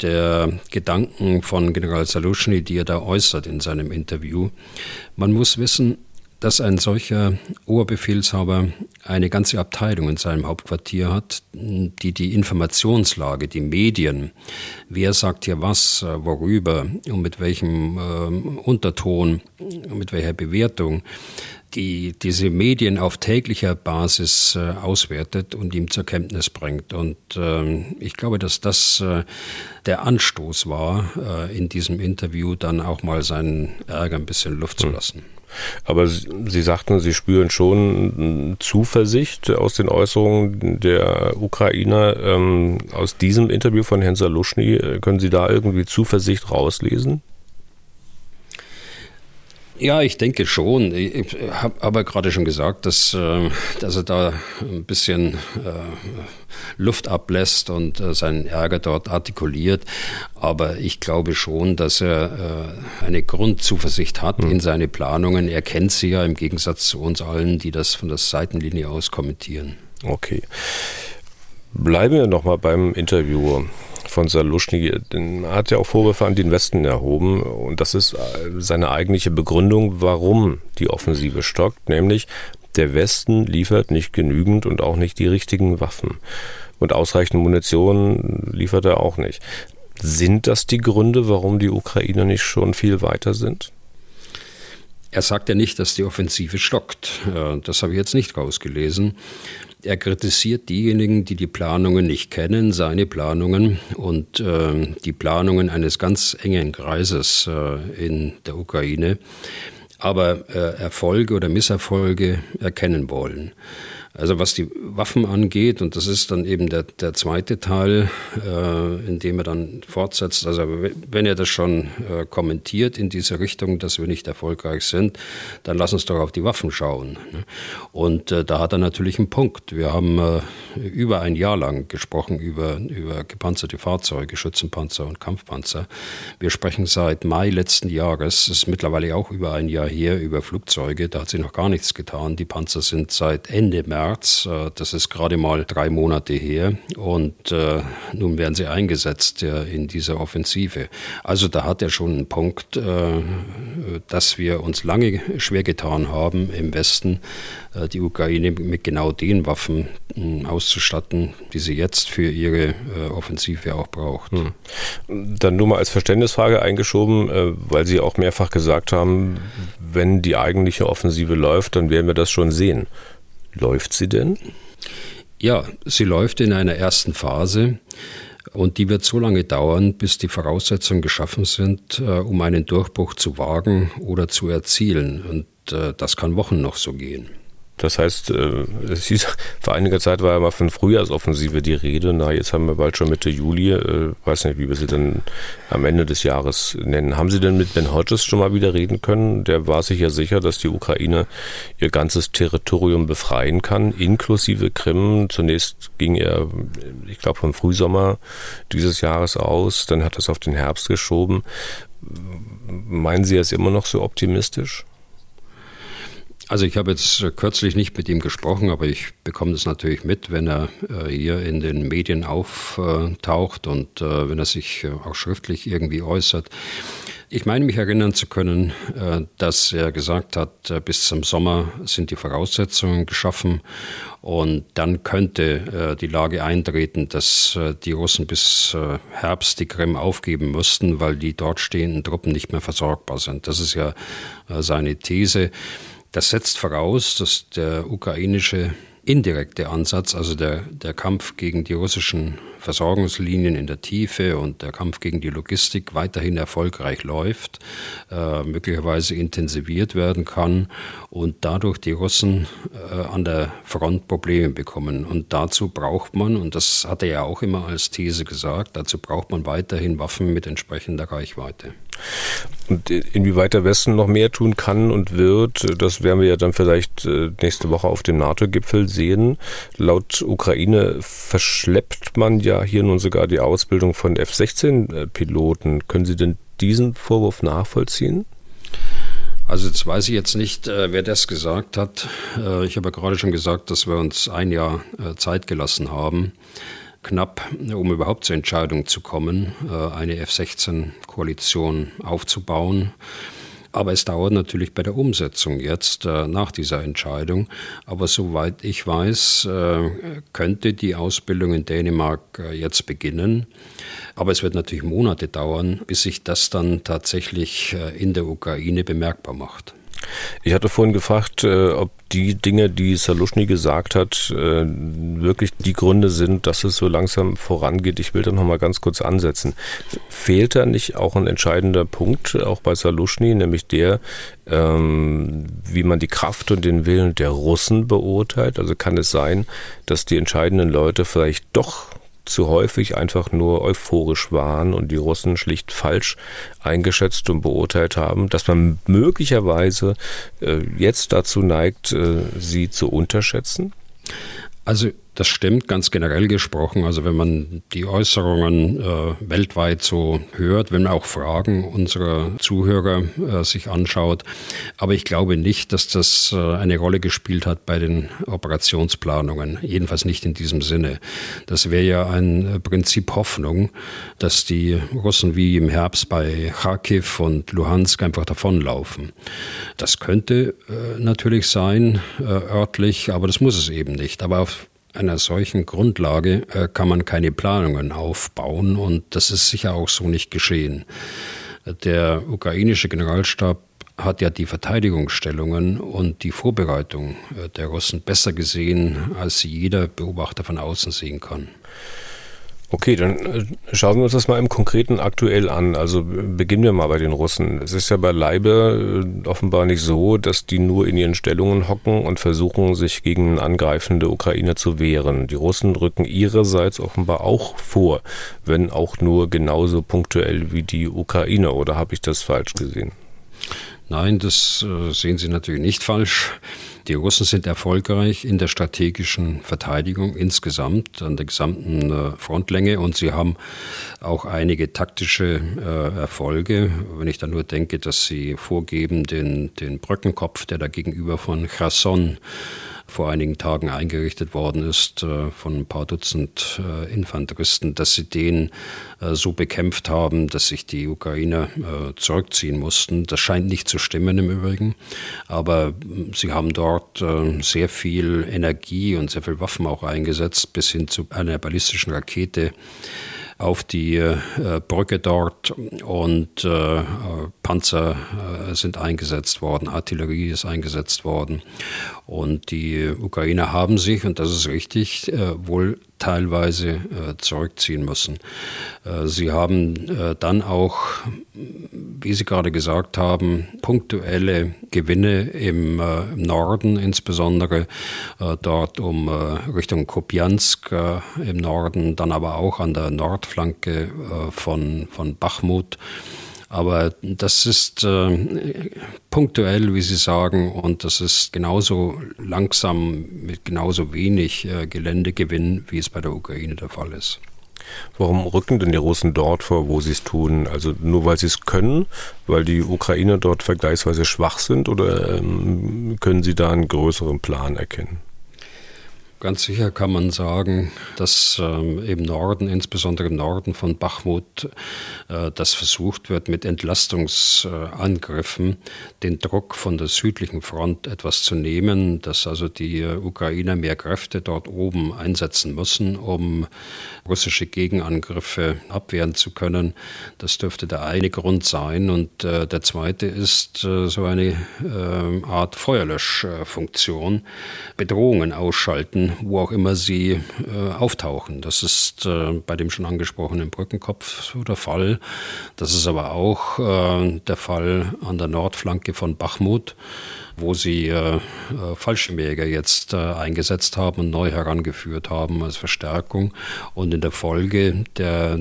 der Gedanken von General Salushny, die er da äußert in seinem Interview. Man muss wissen, dass ein solcher Oberbefehlshaber eine ganze Abteilung in seinem Hauptquartier hat, die die Informationslage, die Medien, wer sagt hier was, äh, worüber und mit welchem äh, Unterton, mit welcher Bewertung, die diese Medien auf täglicher Basis äh, auswertet und ihm zur Kenntnis bringt. Und ähm, ich glaube, dass das äh, der Anstoß war, äh, in diesem Interview dann auch mal seinen Ärger ein bisschen Luft zu hm. lassen. Aber Sie sagten, Sie spüren schon Zuversicht aus den Äußerungen der Ukrainer. Ähm, aus diesem Interview von Herrn Saluschny, äh, können Sie da irgendwie Zuversicht rauslesen? Ja, ich denke schon. Ich habe aber gerade schon gesagt, dass, äh, dass er da ein bisschen äh, Luft ablässt und äh, seinen Ärger dort artikuliert. Aber ich glaube schon, dass er eine Grundzuversicht hat mhm. in seine Planungen. Er kennt sie ja im Gegensatz zu uns allen, die das von der Seitenlinie aus kommentieren. Okay. Bleiben wir nochmal beim Interview von Saluschny. Hat ja auch Vorwürfe an den Westen erhoben und das ist seine eigentliche Begründung, warum die Offensive stockt, nämlich der Westen liefert nicht genügend und auch nicht die richtigen Waffen. Und ausreichend Munition liefert er auch nicht. Sind das die Gründe, warum die Ukrainer nicht schon viel weiter sind? Er sagt ja nicht, dass die Offensive stockt. Das habe ich jetzt nicht rausgelesen. Er kritisiert diejenigen, die die Planungen nicht kennen, seine Planungen und äh, die Planungen eines ganz engen Kreises äh, in der Ukraine, aber äh, Erfolge oder Misserfolge erkennen wollen. Also was die Waffen angeht, und das ist dann eben der, der zweite Teil, äh, in dem er dann fortsetzt, also wenn er das schon äh, kommentiert in diese Richtung, dass wir nicht erfolgreich sind, dann lass uns doch auf die Waffen schauen. Ne? Und äh, da hat er natürlich einen Punkt. Wir haben äh, über ein Jahr lang gesprochen über, über gepanzerte Fahrzeuge, Schützenpanzer und Kampfpanzer. Wir sprechen seit Mai letzten Jahres, ist mittlerweile auch über ein Jahr her, über Flugzeuge, da hat sich noch gar nichts getan. Die Panzer sind seit Ende März März. Äh, das ist gerade mal drei Monate her. Und äh, nun werden sie eingesetzt äh, in dieser Offensive. Also da hat er schon einen Punkt, dass wir uns lange schwer getan haben, im Westen die Ukraine mit genau den Waffen hm, auszustatten, die sie jetzt für ihre Offensive auch braucht. Hm. Dann nur mal als Verständnisfrage eingeschoben, weil Sie auch mehrfach gesagt haben, wenn die eigentliche Offensive läuft, dann werden wir das schon sehen. Läuft sie denn? Ja, sie läuft in einer ersten Phase. Und die wird so lange dauern, bis die Voraussetzungen geschaffen sind, äh, um einen Durchbruch zu wagen oder zu erzielen. Und äh, das kann Wochen noch so gehen. Das heißt, äh, es hieß, vor einiger Zeit war ja mal von Frühjahrsoffensive die Rede. Na, jetzt haben wir bald schon Mitte Juli. Äh, weiß nicht, wie wir sie denn am Ende des Jahres nennen. Haben Sie denn mit Ben Hodges schon mal wieder reden können? Der war sich ja sicher, dass die Ukraine ihr ganzes Territorium befreien kann, inklusive Krim. Zunächst ging er, ich glaube, vom Frühsommer dieses Jahres aus. Dann hat er es auf den Herbst geschoben. Meinen Sie, er immer noch so optimistisch? Also ich habe jetzt kürzlich nicht mit ihm gesprochen, aber ich bekomme das natürlich mit, wenn er äh, hier in den Medien auftaucht und äh, wenn er sich äh, auch schriftlich irgendwie äußert. Ich meine mich erinnern zu können, dass er gesagt hat, bis zum Sommer sind die Voraussetzungen geschaffen und dann könnte die Lage eintreten, dass die Russen bis Herbst die Krim aufgeben müssten, weil die dort stehenden Truppen nicht mehr versorgbar sind. Das ist ja seine These. Das setzt voraus, dass der ukrainische indirekte Ansatz, also der, der Kampf gegen die russischen Versorgungslinien in der Tiefe und der Kampf gegen die Logistik weiterhin erfolgreich läuft, äh, möglicherweise intensiviert werden kann und dadurch die Russen äh, an der Front Probleme bekommen. Und dazu braucht man, und das hat er ja auch immer als These gesagt, dazu braucht man weiterhin Waffen mit entsprechender Reichweite. Und inwieweit der Westen noch mehr tun kann und wird, das werden wir ja dann vielleicht äh, nächste Woche auf dem NATO-Gipfel sehen. Laut Ukraine verschleppt man ja hier nun sogar die Ausbildung von F-16-Piloten. Können Sie denn diesen Vorwurf nachvollziehen? Also jetzt weiß ich jetzt nicht, äh, wer das gesagt hat. Äh, ich habe ja gerade schon gesagt, dass wir uns ein Jahr Zeit gelassen haben knapp, um überhaupt zur Entscheidung zu kommen, äh, eine F-16-Koalition aufzubauen. Aber es dauert natürlich bei der Umsetzung jetzt äh, nach dieser Entscheidung. Aber soweit ich weiß, äh, könnte die Ausbildung in Dänemark jetzt beginnen. Aber es wird natürlich Monate dauern, bis sich das dann tatsächlich in der Ukraine bemerkbar macht. Ich hatte vorhin gefragt, äh, ob die Dinge, die Saluschny gesagt hat, äh, wirklich die Gründe sind, dass es so langsam vorangeht. Ich will da noch mal ganz kurz ansetzen. Fehlt da nicht auch ein entscheidender Punkt, auch bei Saluschny, nämlich der, ähm, wie man die Kraft und den Willen der Russen beurteilt? Also kann es sein, dass die entscheidenden Leute vielleicht doch zu häufig einfach nur euphorisch waren und die Russen schlicht falsch eingeschätzt und beurteilt haben, dass man möglicherweise äh, jetzt dazu neigt, äh, sie zu unterschätzen? Also Das stimmt, ganz generell gesprochen. Also wenn man die Äußerungen äh, weltweit so hört, wenn man auch Fragen unserer Zuhörer äh, sich anschaut. Aber ich glaube nicht, dass das äh, eine Rolle gespielt hat bei den Operationsplanungen. Jedenfalls nicht in diesem Sinne. Das wäre ja ein äh, Prinzip Hoffnung, dass die Russen wie im Herbst bei Kharkiv und Luhansk einfach davonlaufen. Das könnte äh, natürlich sein, äh, örtlich, aber das muss es eben nicht. Aber auf einer solchen Grundlage äh, kann man keine Planungen aufbauen und das ist sicher auch so nicht geschehen. Der ukrainische Generalstab hat ja die Verteidigungsstellungen und die Vorbereitung äh, der Russen besser gesehen, als jeder Beobachter von außen sehen kann. Okay, dann äh, schauen wir uns das mal im Konkreten aktuell an. Also beginnen wir mal bei den Russen. Es ist ja beileibe äh, offenbar nicht so, dass die nur in ihren Stellungen hocken und versuchen, sich gegen angreifende Ukraine zu wehren. Die Russen rücken ihrerseits offenbar auch vor, wenn auch nur genauso punktuell wie die Ukraine. Oder habe ich das falsch gesehen? Nein, das äh, sehen Sie natürlich nicht falsch. Die Russen sind erfolgreich in der strategischen Verteidigung insgesamt, an der gesamten äh, Frontlänge und sie haben auch einige taktische äh, Erfolge. Wenn ich da nur denke, dass sie vorgeben, den, den Brückenkopf, der da gegenüber von Cherson vor einigen Tagen eingerichtet worden ist äh, von ein paar Dutzend äh, Infanteristen, dass sie den äh, so bekämpft haben, dass sich die Ukrainer zurückziehen mussten. Das scheint nicht zu stimmen im Übrigen, aber sie haben dort sehr viel Energie und sehr viel Waffen auch eingesetzt, bis hin zu einer ballistischen Rakete auf die äh, Brücke dort und äh, Panzer äh, sind eingesetzt worden, Artillerie ist eingesetzt worden. Und die Ukrainer haben sich, und das ist richtig, äh, wohl teilweise äh, zurückziehen müssen. Äh, sie haben äh, dann auch, wie Sie gerade gesagt haben, punktuelle Gewinne im Norden, insbesondere dort um Richtung Kopiansk im Norden, dann aber auch an der Nordflanke von, von Bachmut. Aber das ist äh, punktuell, wie Sie sagen, und das ist genauso langsam mit genauso wenig äh, Geländegewinn, wie es bei der Ukraine der Fall ist. Warum rücken denn die Russen dort vor, wo sie es tun? Also nur weil sie es können, weil die Ukrainer dort vergleichsweise schwach sind oder ähm, können sie da einen größeren Plan erkennen? Ganz sicher kann man sagen, dass ähm, im Norden, insbesondere im Norden von Bachmut, äh, das versucht wird, mit Entlastungsangriffen den Druck von der südlichen Front etwas zu nehmen, dass also die Ukrainer mehr Kräfte dort oben einsetzen müssen, um russische Gegenangriffe abwehren zu können. Das dürfte der eine Grund sein. Und äh, der zweite ist äh, so eine äh, Art Feuerlöschfunktion, Bedrohungen ausschalten wo auch immer sie äh, auftauchen. Das ist äh, bei dem schon angesprochenen Brückenkopf der Fall. Das ist aber auch äh, der Fall an der Nordflanke von Bachmut wo sie äh, äh, Fallschirmjäger jetzt äh, eingesetzt haben und neu herangeführt haben als Verstärkung. Und in der Folge der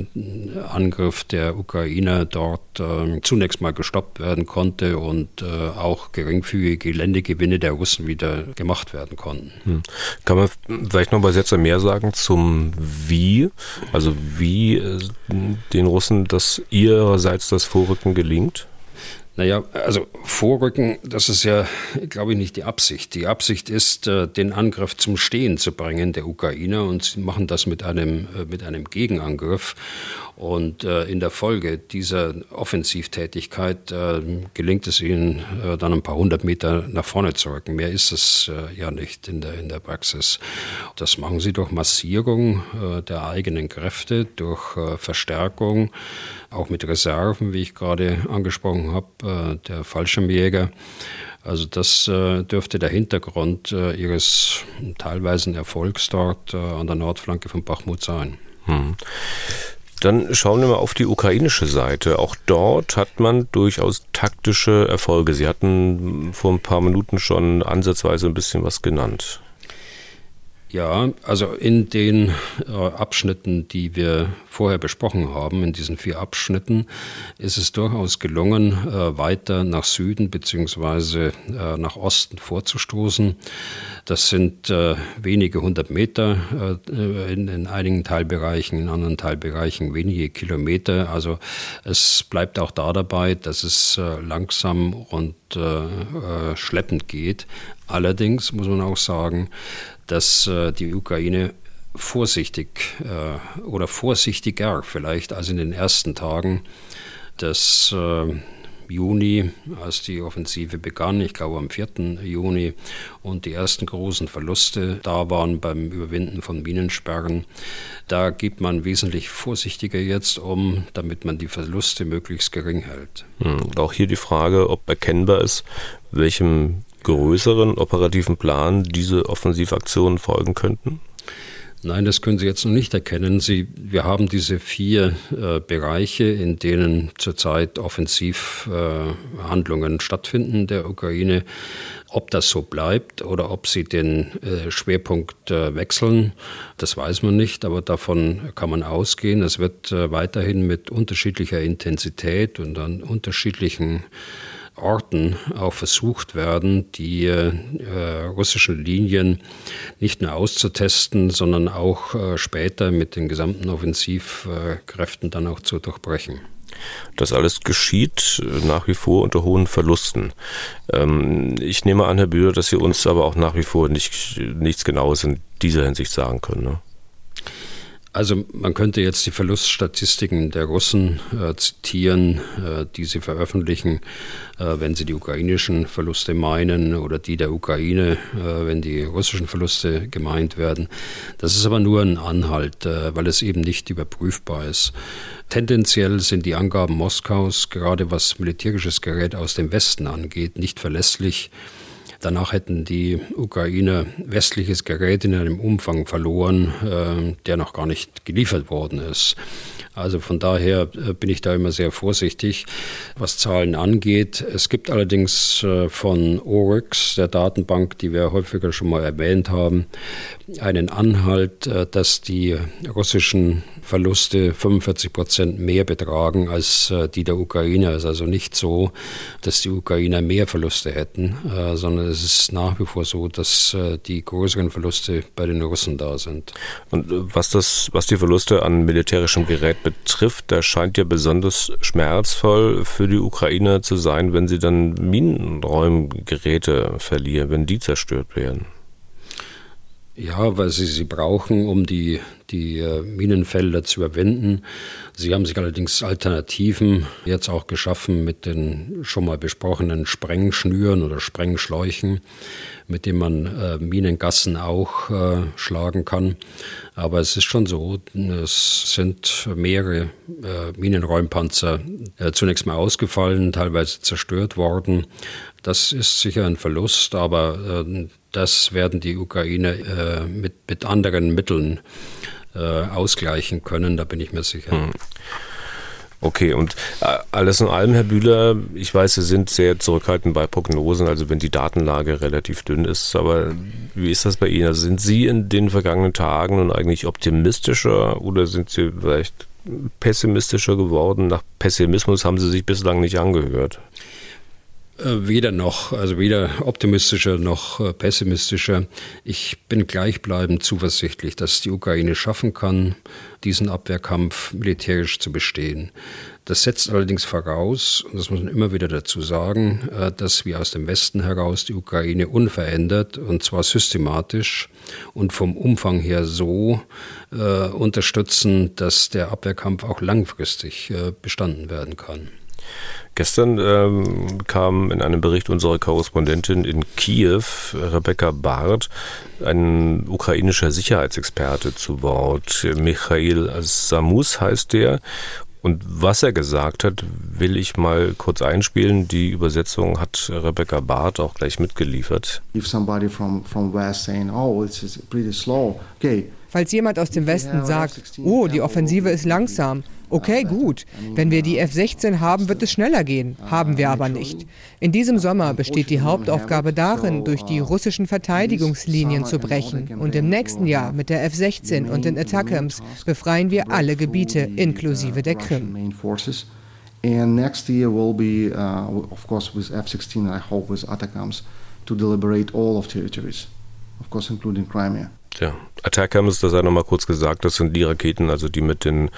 Angriff der Ukrainer dort äh, zunächst mal gestoppt werden konnte und äh, auch geringfügige Geländegewinne der Russen wieder gemacht werden konnten. Hm. Kann man vielleicht noch mal Sätze mehr sagen zum Wie? Also wie äh, den Russen das ihrerseits das Vorrücken gelingt? Naja, also Vorrücken, das ist ja, glaube ich, nicht die Absicht. Die Absicht ist, äh, den Angriff zum Stehen zu bringen der Ukrainer und sie machen das mit einem, äh, mit einem Gegenangriff. Und äh, in der Folge dieser Offensivtätigkeit gelingt es ihnen dann ein paar hundert Meter nach vorne zu rücken. Mehr ist es ja nicht in der, in der Praxis. Das machen sie durch Massierung der eigenen Kräfte, durch Verstärkung, auch mit Reserven, wie ich gerade angesprochen habe, der Fallschirmjäger. Also das äh, dürfte der Hintergrund äh, ihres teilweisen Erfolgs dort äh, an der Nordflanke von Bachmut sein. Hm. Dann schauen wir mal auf die ukrainische Seite. Auch dort hat man durchaus taktische Erfolge. Sie hatten vor ein paar Minuten schon ansatzweise ein bisschen was genannt. Ja, also in den äh, Abschnitten, die wir vorher besprochen haben, in diesen vier Abschnitten, ist es durchaus gelungen, äh, weiter nach Süden beziehungsweise äh, nach Osten vorzustoßen. Das sind äh, wenige hundert Meter äh, in, in, einigen Teilbereichen, in anderen Teilbereichen wenige Kilometer. Also es bleibt auch da dabei, dass es äh, langsam und schleppend geht. Allerdings muss man auch sagen, dass äh, die Ukraine vorsichtig äh, oder vorsichtiger vielleicht als in den ersten Tagen des äh, Juni, als die Offensive begann, ich glaube am 4. Juni, und die ersten großen Verluste da waren beim Überwinden von Minensperren. Da gibt man wesentlich vorsichtiger jetzt um, damit man die Verluste möglichst gering hält. Hm, auch hier die Frage, ob erkennbar ist, welchem größeren operativen Plan diese Offensivaktionen folgen könnten? Nein, das können Sie jetzt noch nicht erkennen. Sie, wir haben diese vier äh, Bereiche, in denen zurzeit Offensivhandlungen äh, stattfinden der Ukraine. Ob das so bleibt oder ob sie den äh, Schwerpunkt äh, wechseln, das weiß man nicht, aber davon kann man ausgehen. Es wird äh, weiterhin mit unterschiedlicher Intensität und an unterschiedlichen Orten auch versucht werden, die äh, russischen Linien nicht nur auszutesten, sondern auch äh, später mit den gesamten Offensivkräften dann auch zu durchbrechen. Das alles geschieht äh, nach wie vor unter hohen Verlusten. Ähm, ich nehme an, Herr Bühler, dass Sie uns aber auch nach wie vor nicht, nichts Genaues in dieser Hinsicht sagen können. Ne? Also man könnte jetzt die Verluststatistiken der Russen äh, zitieren, äh, die sie veröffentlichen, äh, wenn sie die ukrainischen Verluste meinen oder die der Ukraine, äh, wenn die russischen Verluste gemeint werden. Das ist aber nur ein Anhalt, äh, weil es eben nicht überprüfbar ist. Tendenziell sind die Angaben Moskaus, gerade was militärisches Gerät aus dem Westen angeht, nicht verlässlich. Danach hätten die Ukrainer westliches Gerät in einem Umfang verloren, äh, der noch gar nicht geliefert worden ist. Also von daher äh, bin ich da immer sehr vorsichtig, was Zahlen angeht. Es gibt allerdings äh, von Oryx, der Datenbank, die wir häufiger schon mal erwähnt haben, einen Anhalt, äh, dass die russischen Verluste 45 Prozent mehr betragen als die der Ukrainer. Es ist also nicht so, dass die Ukrainer mehr Verluste hätten, sondern es ist nach wie vor so, dass die größeren Verluste bei den Russen da sind. Und was das, was die Verluste an militärischem Gerät betrifft, da scheint ja besonders schmerzvoll für die Ukraine zu sein, wenn sie dann Minenräumgeräte verlieren, wenn die zerstört werden. Ja, weil sie sie brauchen, um die, die äh, Minenfelder zu überwinden. Sie haben sich allerdings Alternativen jetzt auch geschaffen mit den schon mal besprochenen Sprengschnüren oder Sprengschläuchen, mit denen man äh, Minengassen auch äh, schlagen kann. Aber es ist schon so, es sind mehrere äh, Minenräumpanzer äh, zunächst mal ausgefallen, teilweise zerstört worden. Das ist sicher ein Verlust, aber äh, das werden die Ukrainer äh, mit, mit anderen Mitteln ausgleichen können, da bin ich mir sicher. Hm. Okay, und äh, alles in allem, Herr Bühler, ich weiß, Sie sind sehr zurückhaltend bei Prognosen, also wenn die Datenlage relativ dünn ist, aber wie ist das bei Ihnen? Also sind Sie in den vergangenen Tagen nun eigentlich optimistischer oder sind Sie vielleicht pessimistischer geworden? Nach Pessimismus haben Sie sich bislang nicht angehört. Äh, weder noch, also weder optimistischer noch äh, pessimistischer. Ich bin gleichbleibend zuversichtlich, dass die Ukraine schaffen kann, diesen Abwehrkampf militärisch zu bestehen. Das setzt allerdings voraus, und das muss man immer wieder dazu sagen, äh, dass wir aus dem Westen heraus die Ukraine unverändert und zwar systematisch und vom Umfang her so unterstützen, dass der Abwehrkampf auch langfristig bestanden werden kann. Gestern ähm, kam in einem Bericht unserer Korrespondentin in Kiew, Rebecca Barth, ein ukrainischer Sicherheitsexperte zu Wort. Michail Samus heißt der. Und was er gesagt hat, will ich mal kurz einspielen. Die Übersetzung hat Rebecca Barth auch gleich mitgeliefert. If somebody from, from West saying, oh, it's pretty slow, okay, Falls jemand aus dem Westen sagt, oh, die Offensive ist langsam, Okay, gut. Wenn wir die F-16 haben, wird es schneller gehen. Haben wir aber nicht. In diesem Sommer besteht die Hauptaufgabe darin, durch die russischen Verteidigungslinien zu brechen. Und im nächsten Jahr mit der F-16 und den Attackams befreien wir alle Gebiete, inklusive der Krim. And next year will be, uh, of course, with F-16, I hope with Atacams, to deliberate all of territories, of course, including Crimea. Ja, Attackams, das sei nochmal kurz gesagt, das sind die Raketen, also die mit den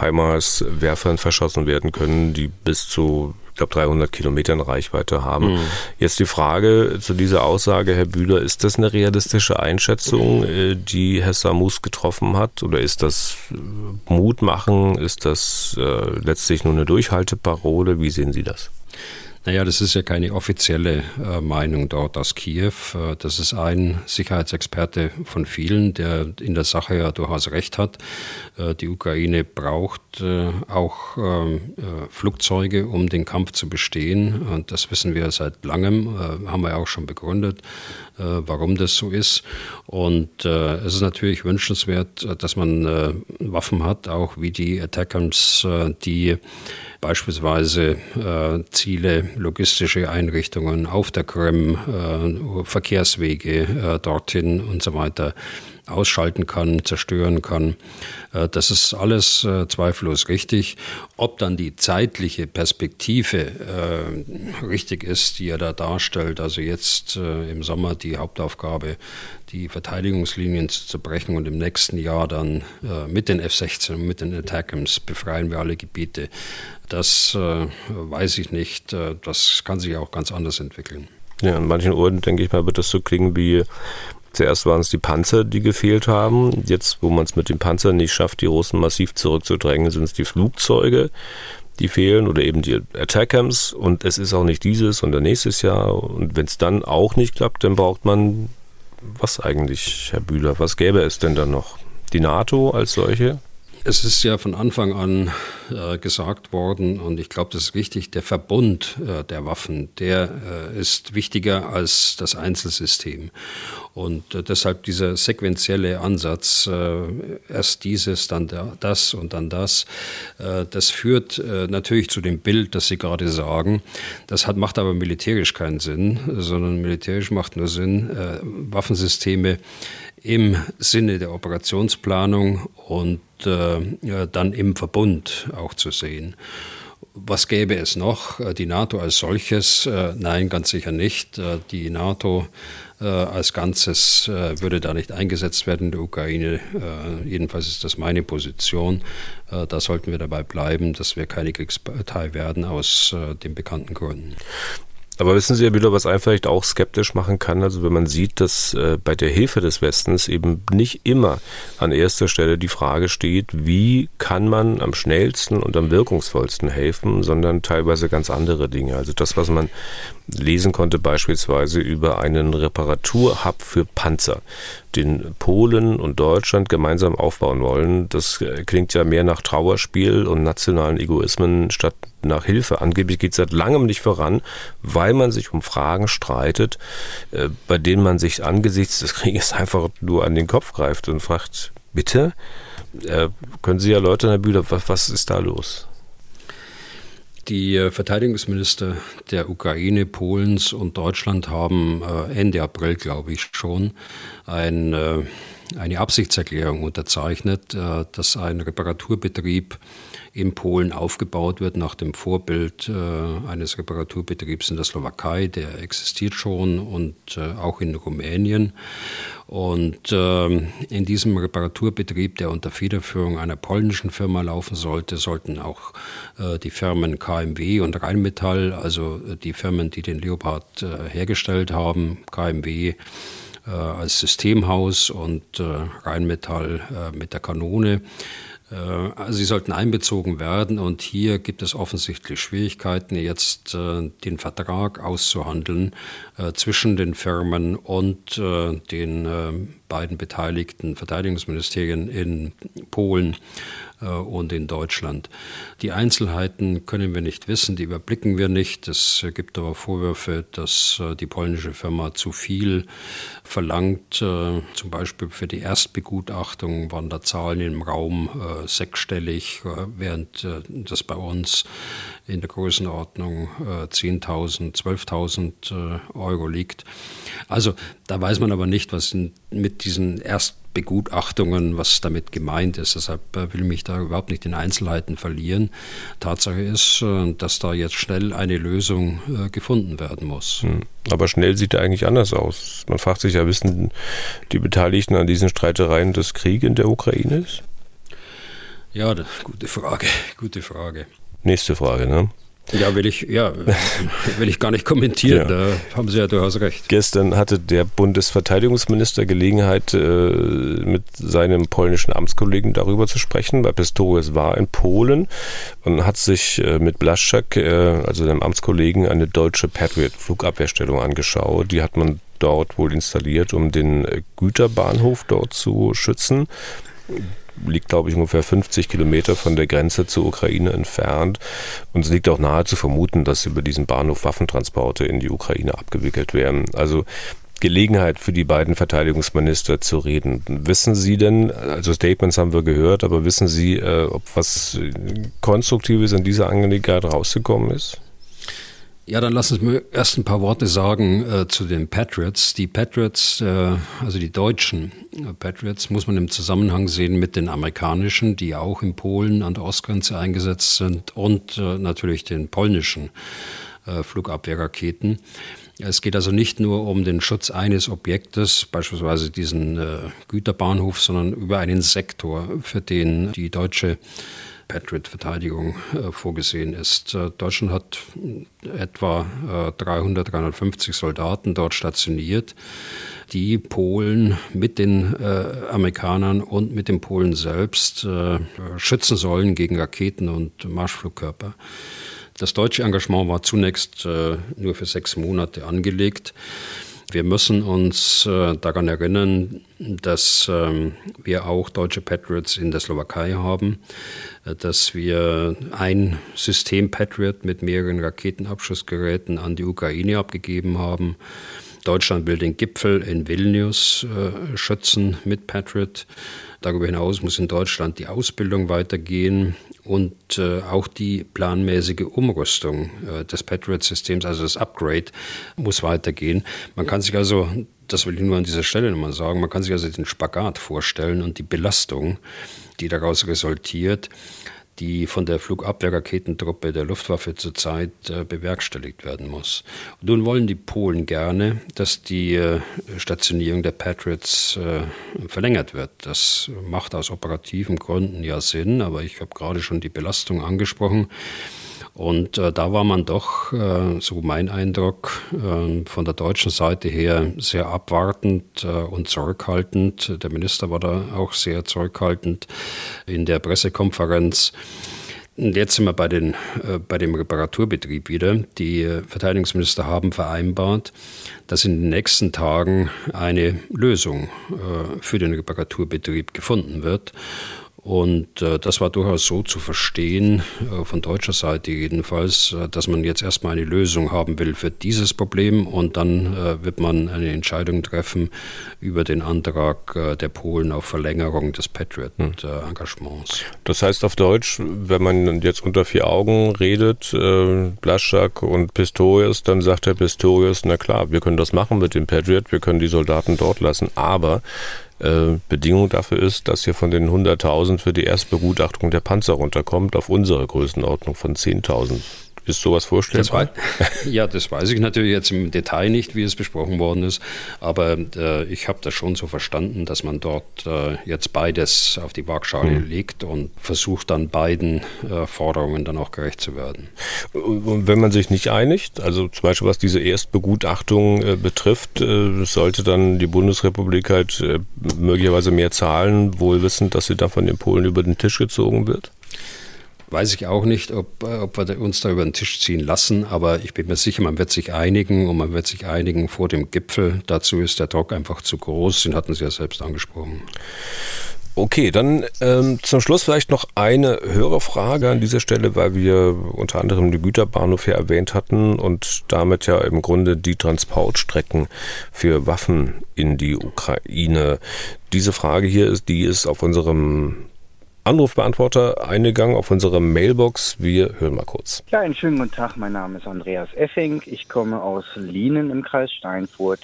HIMARS-Werfern verschossen werden können, die bis zu, ich glaube, 300 Kilometern Reichweite haben. Mhm. Jetzt die Frage zu dieser Aussage, Herr Bühler, ist das eine realistische Einschätzung, äh, die Herr Samus getroffen hat? Oder ist das äh, Mutmachen? Ist das äh, letztlich nur eine Durchhalteparole? Wie sehen Sie das? Naja, das ist ja keine offizielle äh, Meinung dort aus Kiew. Äh, das ist ein Sicherheitsexperte von vielen, der in der Sache ja durchaus recht hat. Äh, die Ukraine braucht äh, auch ähm, äh, Flugzeuge, um den Kampf zu bestehen. Und das wissen wir seit langem, äh, haben wir auch schon begründet, warum das so ist. Und es ist natürlich wünschenswert, dass man Waffen hat, auch wie die Attackams, die beispielsweise Ziele, logistische Einrichtungen auf der Krim, Verkehrswege dorthin und so weiter ausschalten kann, zerstören kann. Äh, das ist alles äh, zweifellos richtig. Ob dann die zeitliche Perspektive äh, richtig ist, die er da darstellt, also jetzt im Sommer die Hauptaufgabe, die Verteidigungslinien zu zerbrechen und im nächsten Jahr dann mit den F-16 und mit den Attackams befreien wir alle Gebiete, das weiß ich nicht. Das kann sich auch ganz anders entwickeln. Ja, an manchen Orten, denke ich mal, wird das so klingen wie Zuerst waren es die Panzer, die gefehlt haben. Jetzt, wo man es mit den Panzern nicht schafft, die Russen massiv zurückzudrängen, sind es die Flugzeuge, die fehlen oder eben die Attackams. Und es ist auch nicht dieses und nächstes Jahr. Und wenn es dann auch nicht klappt, dann braucht man was eigentlich, Herr Bühler? Was gäbe es denn dann noch? Die NATO als solche? Es ist ja von Anfang an äh, gesagt worden, und ich glaube, das ist wichtig, der Verbund äh, der Waffen, der äh, ist wichtiger als das Einzelsystem. Und äh, deshalb dieser sequentielle Ansatz, äh, erst dieses, dann das und dann das, äh, das führt natürlich zu dem Bild, das Sie gerade sagen. Das hat, macht aber militärisch keinen Sinn, sondern militärisch macht nur Sinn, Waffensysteme im Sinne der Operationsplanung und äh, dann im Verbund auch zu sehen. Was gäbe es noch? Äh, die NATO als solches? Äh, nein, ganz sicher nicht. Äh, die NATO als Ganzes würde da nicht eingesetzt werden in der Ukraine. Jedenfalls ist das meine Position. Da sollten wir dabei bleiben, dass wir keine Kriegspartei werden aus den bekannten Gründen. Aber wissen Sie ja wieder, was einen vielleicht auch skeptisch machen kann? Also wenn man sieht, dass äh, bei der Hilfe des Westens eben nicht immer an erster Stelle die Frage steht, wie kann man am schnellsten und am wirkungsvollsten helfen, sondern teilweise ganz andere Dinge. Also das, was man lesen konnte, beispielsweise über einen Reparaturhub für Panzer, den Polen und Deutschland gemeinsam aufbauen wollen. Das äh, klingt ja mehr nach Trauerspiel und nationalen Egoismen statt nach Hilfe. Angeblich geht es seit langem nicht voran, weil man sich um Fragen streitet, äh, bei denen man sich angesichts des Krieges einfach nur an den Kopf greift und fragt, bitte, äh, können Sie ja Leute in der Bühne, was, was ist da los? Die äh, Verteidigungsminister der Ukraine, Polens und Deutschland haben Ende April, glaube ich, schon ein, eine Absichtserklärung unterzeichnet, dass ein Reparaturbetrieb in Polen aufgebaut wird nach dem Vorbild äh, eines Reparaturbetriebs in der Slowakei, der existiert schon und äh, auch in Rumänien. Und äh, in diesem Reparaturbetrieb, der unter Federführung einer polnischen Firma laufen sollte, sollten auch äh, die Firmen KMW und Rheinmetall, also äh, die Firmen, die den Leopard äh, hergestellt haben, KMW, als Systemhaus und Rheinmetall mit der Kanone äh, also sie sollten einbezogen werden und hier gibt es offensichtlich Schwierigkeiten, jetzt äh, den Vertrag auszuhandeln äh, zwischen den Firmen und den beiden beteiligten Verteidigungsministerien in Polen äh, und in Deutschland. Die Einzelheiten können wir nicht wissen, die überblicken wir nicht. Es gibt aber Vorwürfe, dass äh, die polnische Firma zu viel verlangt. Äh, zum Beispiel für die Erstbegutachtung waren da Zahlen im Raum sechsstellig, während das bei uns in der Größenordnung 10.000, 12.000 Euro liegt. Also da weiß man aber nicht, was mit diesen Erstbegutachtungen, was damit gemeint ist. Deshalb äh, will ich mich da überhaupt nicht in Einzelheiten verlieren. Tatsache ist, äh, dass da jetzt schnell eine Lösung äh, gefunden werden muss. Hm. Aber schnell sieht er eigentlich anders aus. Man fragt sich ja, wissen die Beteiligten an diesen Streitereien, dass Krieg in der Ukraine ist? Ja, gute Frage, gute Frage. Nächste Frage, ne? Ja, will ich, ja, will ich gar nicht kommentieren, ja. da haben Sie ja durchaus recht. Gestern hatte der Bundesverteidigungsminister Gelegenheit, äh, mit seinem polnischen Amtskollegen darüber zu sprechen, weil Pistorius war in Polen und hat sich äh, mit Blaszczak, äh, also dem Amtskollegen, eine deutsche Patriot-Flugabwehrstellung angeschaut. Die hat man dort wohl installiert, um den Güterbahnhof dort zu schützen liegt, glaube ich, ungefähr 50 Kilometer von der Grenze zur Ukraine entfernt. Und es liegt auch nahe zu vermuten, dass über diesen Bahnhof Waffentransporte in die Ukraine abgewickelt werden. Also Gelegenheit für die beiden Verteidigungsminister zu reden. Wissen Sie denn, also Statements haben wir gehört, aber wissen Sie, äh, ob was Konstruktives in dieser Angelegenheit rausgekommen ist? Ja, dann lassen Sie mir erst ein paar Worte sagen äh, zu den Patriots. Die Patriots, äh, also die deutschen äh, Patriots, muss man im Zusammenhang sehen mit den amerikanischen, die auch in Polen an der Ostgrenze eingesetzt sind und äh, natürlich den polnischen äh, Flugabwehrraketen. Es geht also nicht nur um den Schutz eines Objektes, beispielsweise diesen äh, Güterbahnhof, sondern über einen Sektor, für den die deutsche Patriot-Verteidigung äh, vorgesehen ist. Äh, Deutschland hat etwa äh, 300, 350 Soldaten dort stationiert, die Polen mit den äh, Amerikanern und mit den Polen selbst äh, schützen sollen gegen Raketen und Marschflugkörper. Das deutsche Engagement war zunächst äh, nur für sechs Monate angelegt. Wir müssen uns äh, daran erinnern, dass ähm, wir auch deutsche Patriots in der Slowakei haben, äh, dass wir ein System Patriot mit mehreren Raketenabschussgeräten an die Ukraine abgegeben haben. Deutschland will den Gipfel in Vilnius äh, schützen mit Patriot. Darüber hinaus muss in Deutschland die Ausbildung weitergehen und äh, auch die planmäßige Umrüstung äh, des Patriot-Systems, also das Upgrade, muss weitergehen. Man kann sich also, das will ich nur an dieser Stelle nochmal sagen, man kann sich also den Spagat vorstellen und die Belastung, die daraus resultiert die von der Flugabwehrraketentruppe der Luftwaffe zurzeit äh, bewerkstelligt werden muss. Nun wollen die Polen gerne, dass die äh, Stationierung der Patriots äh, verlängert wird. Das macht aus operativen Gründen ja Sinn, aber ich habe gerade schon die Belastung angesprochen. Und äh, da war man doch, äh, so mein Eindruck, äh, von der deutschen Seite her sehr abwartend äh, und zurückhaltend. Der Minister war da auch sehr zurückhaltend in der Pressekonferenz. Und jetzt sind wir bei, den, äh, bei dem Reparaturbetrieb wieder. Die äh, Verteidigungsminister haben vereinbart, dass in den nächsten Tagen eine Lösung für den Reparaturbetrieb gefunden wird. Und äh, das war durchaus so zu verstehen, äh, von deutscher Seite jedenfalls, äh, dass man jetzt erstmal eine Lösung haben will für dieses Problem und dann äh, wird man eine Entscheidung treffen über den Antrag äh, der Polen auf Verlängerung des Patriot-Engagements. Hm. Das heißt auf Deutsch, wenn man jetzt unter vier Augen redet, äh, Blaschak und Pistorius, dann sagt der Pistorius, na klar, wir können das machen mit dem Patriot, wir können die Soldaten dort lassen, aber Bedingung dafür ist, dass ihr von den 100.000 für die Erstbegutachtung der Panzer runterkommt auf unsere Größenordnung von 10.000. Ist sowas vorstellbar? Das ja, das weiß ich natürlich jetzt im Detail nicht, wie es besprochen worden ist, aber äh, ich habe das schon so verstanden, dass man dort äh, jetzt beides auf die Waagschale mhm. legt und versucht dann beiden äh, Forderungen dann auch gerecht zu werden. Und wenn man sich nicht einigt, also zum Beispiel was diese Erstbegutachtung äh, betrifft, äh, sollte dann die Bundesrepublik halt äh, möglicherweise mehr zahlen, wohl wissend, dass sie dann von den Polen über den Tisch gezogen wird? Weiß ich auch nicht, ob, äh, ob wir uns da über den Tisch ziehen lassen, aber ich bin mir sicher, man wird sich einigen und man wird sich einigen vor dem Gipfel. Dazu ist der Druck einfach zu groß, den hatten Sie ja selbst angesprochen. Okay, dann ähm, zum Schluss vielleicht noch eine Hörerfrage an dieser Stelle, weil wir unter anderem den Güterbahnhof hier erwähnt hatten und damit ja im Grunde die Transportstrecken für Waffen in die Ukraine. Diese Frage hier ist, die ist auf unserem Anrufbeantworter eingegangen auf unsere Mailbox. Wir hören mal kurz. Ja, einen schönen guten Tag. Mein Name ist Andreas Effing. Ich komme aus Lienen im Kreis Steinfurt.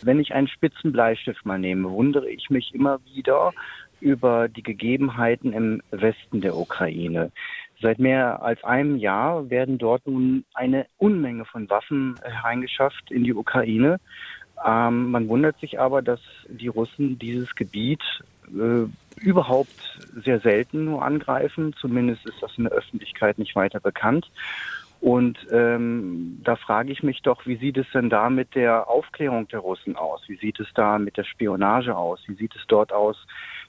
Wenn ich einen spitzen Bleistift mal nehme, wundere ich mich immer wieder über die Gegebenheiten im Westen der Ukraine. Seit mehr als einem Jahr werden dort nun eine Unmenge von Waffen hereingeschafft in die Ukraine. Ähm, man wundert sich aber, dass die Russen dieses Gebiet äh, überhaupt sehr selten nur angreifen. Zumindest ist das in der Öffentlichkeit nicht weiter bekannt. Und ähm, da frage ich mich doch, wie sieht es denn da mit der Aufklärung der Russen aus? Wie sieht es da mit der Spionage aus? Wie sieht es dort aus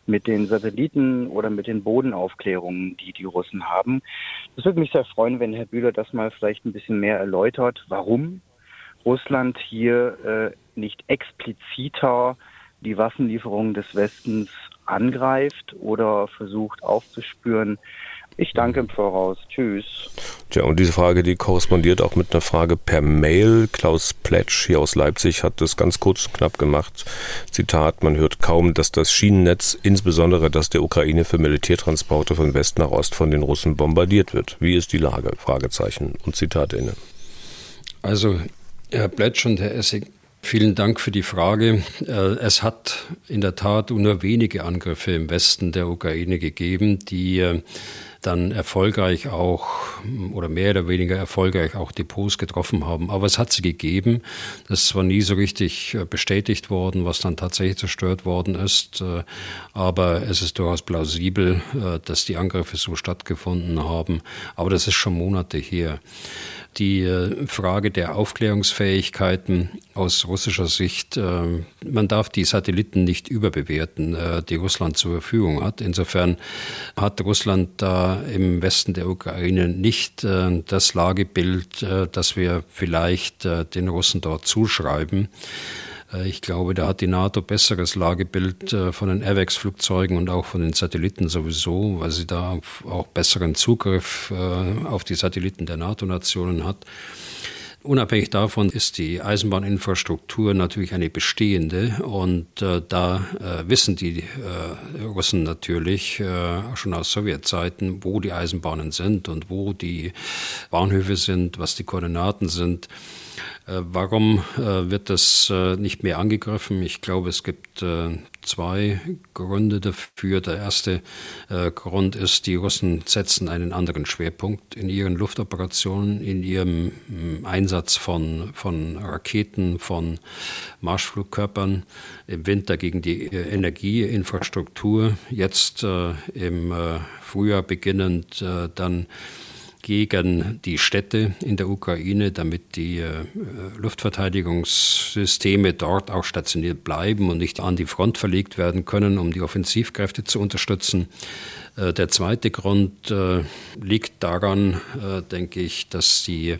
mit den Satelliten oder mit den Bodenaufklärungen, die die Russen haben? Das würde mich sehr freuen, wenn Herr Bühler das mal vielleicht ein bisschen mehr erläutert, warum Russland hier äh, nicht expliziter die Waffenlieferungen des Westens angreift oder versucht aufzuspüren, ich danke im Voraus. Tschüss. Tja, und diese Frage, die korrespondiert auch mit einer Frage per Mail. Klaus Pletsch hier aus Leipzig hat das ganz kurz und knapp gemacht. Zitat, man hört kaum, dass das Schienennetz, insbesondere das der Ukraine für Militärtransporte von West nach Ost von den Russen bombardiert wird. Wie ist die Lage? Fragezeichen und Zitat inne. Also, Herr Pletsch und Herr Essig, Vielen Dank für die Frage. Äh, es hat in der Tat nur wenige Angriffe im Westen der Ukraine gegeben, die äh, dann erfolgreich auch oder mehr oder weniger erfolgreich auch Depots getroffen haben. Aber es hat sie gegeben. Das ist zwar nie so richtig äh, bestätigt worden, was dann tatsächlich zerstört worden ist, aber es ist durchaus plausibel, dass die Angriffe so stattgefunden haben. Aber das ist schon Monate her die äh, Frage der Aufklärungsfähigkeiten aus russischer Sicht. Äh, man darf die Satelliten nicht überbewerten, äh, die Russland zur Verfügung hat. Insofern hat Russland da im Westen der Ukraine nicht das Lagebild, das wir vielleicht den Russen dort zuschreiben. Äh, ich glaube, da hat die NATO besseres Lagebild äh, von den AVAX-Flugzeugen und auch von den Satelliten sowieso, weil sie da auch besseren Zugriff äh, auf die Satelliten der NATO-Nationen hat. Unabhängig davon ist die Eisenbahninfrastruktur natürlich eine bestehende und äh, da äh, wissen die äh, Russen natürlich schon aus Sowjetzeiten, wo die Eisenbahnen sind und wo die Bahnhöfe sind, was die Koordinaten sind. Äh, warum äh, wird das äh, nicht mehr angegriffen? Ich glaube, es gibt zwei Gründe dafür. Der erste Grund ist, die Russen setzen einen anderen Schwerpunkt in ihren Luftoperationen, in ihrem mm, Einsatz von, von Raketen, von Marschflugkörpern, im Winter gegen die Energieinfrastruktur, jetzt im Frühjahr beginnend dann gegen die Städte in der Ukraine, damit die äh, Luftverteidigungssysteme dort auch stationiert bleiben und nicht an die Front verlegt werden können, um die Offensivkräfte zu unterstützen. Äh, der zweite Grund äh, liegt daran, äh, denke ich, dass die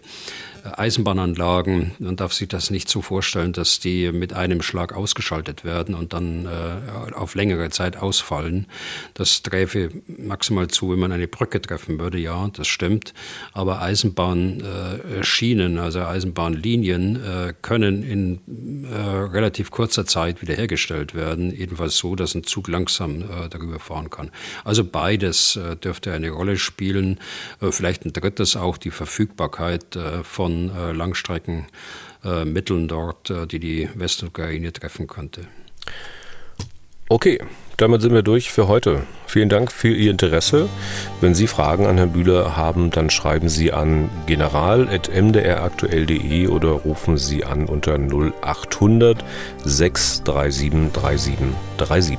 Eisenbahnanlagen, man darf sich das nicht so vorstellen, dass die mit einem Schlag ausgeschaltet werden und dann äh, auf längere Zeit ausfallen. Das träfe maximal zu, wenn man eine Brücke treffen würde, ja, das stimmt. Aber Eisenbahnschienen, also Eisenbahnlinien, äh, können in relativ kurzer Zeit wiederhergestellt werden, jedenfalls so, dass ein Zug langsam darüber fahren kann. Also beides äh, dürfte eine Rolle spielen. vielleicht ein drittes auch die Verfügbarkeit von von äh, Langstreckenmitteln dort, äh, die die Westukraine treffen könnte. Okay, damit sind wir durch für heute. Vielen Dank für Ihr Interesse. Wenn Sie Fragen an Herrn Bühler haben, dann schreiben Sie an general.mdraktuell.de oder rufen Sie an unter 0800 637 3737.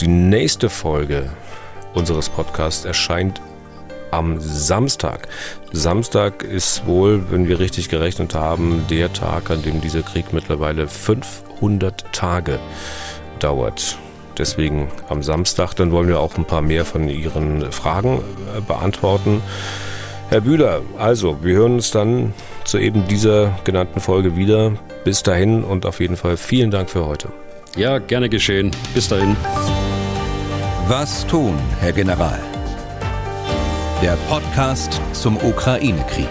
Die nächste Folge unseres Podcasts erscheint am Samstag. Samstag ist wohl, wenn wir richtig gerechnet haben, der Tag, an dem dieser Krieg mittlerweile 500 Tage dauert. Deswegen am Samstag, dann wollen wir auch ein paar mehr von Ihren Fragen äh, beantworten. Herr Bühler, also, wir hören uns dann zu eben dieser genannten Folge wieder. Bis dahin und auf jeden Fall vielen Dank für heute. Ja, gerne geschehen. Bis dahin. Was tun, Herr General? Der Podcast zum Ukraine-Krieg.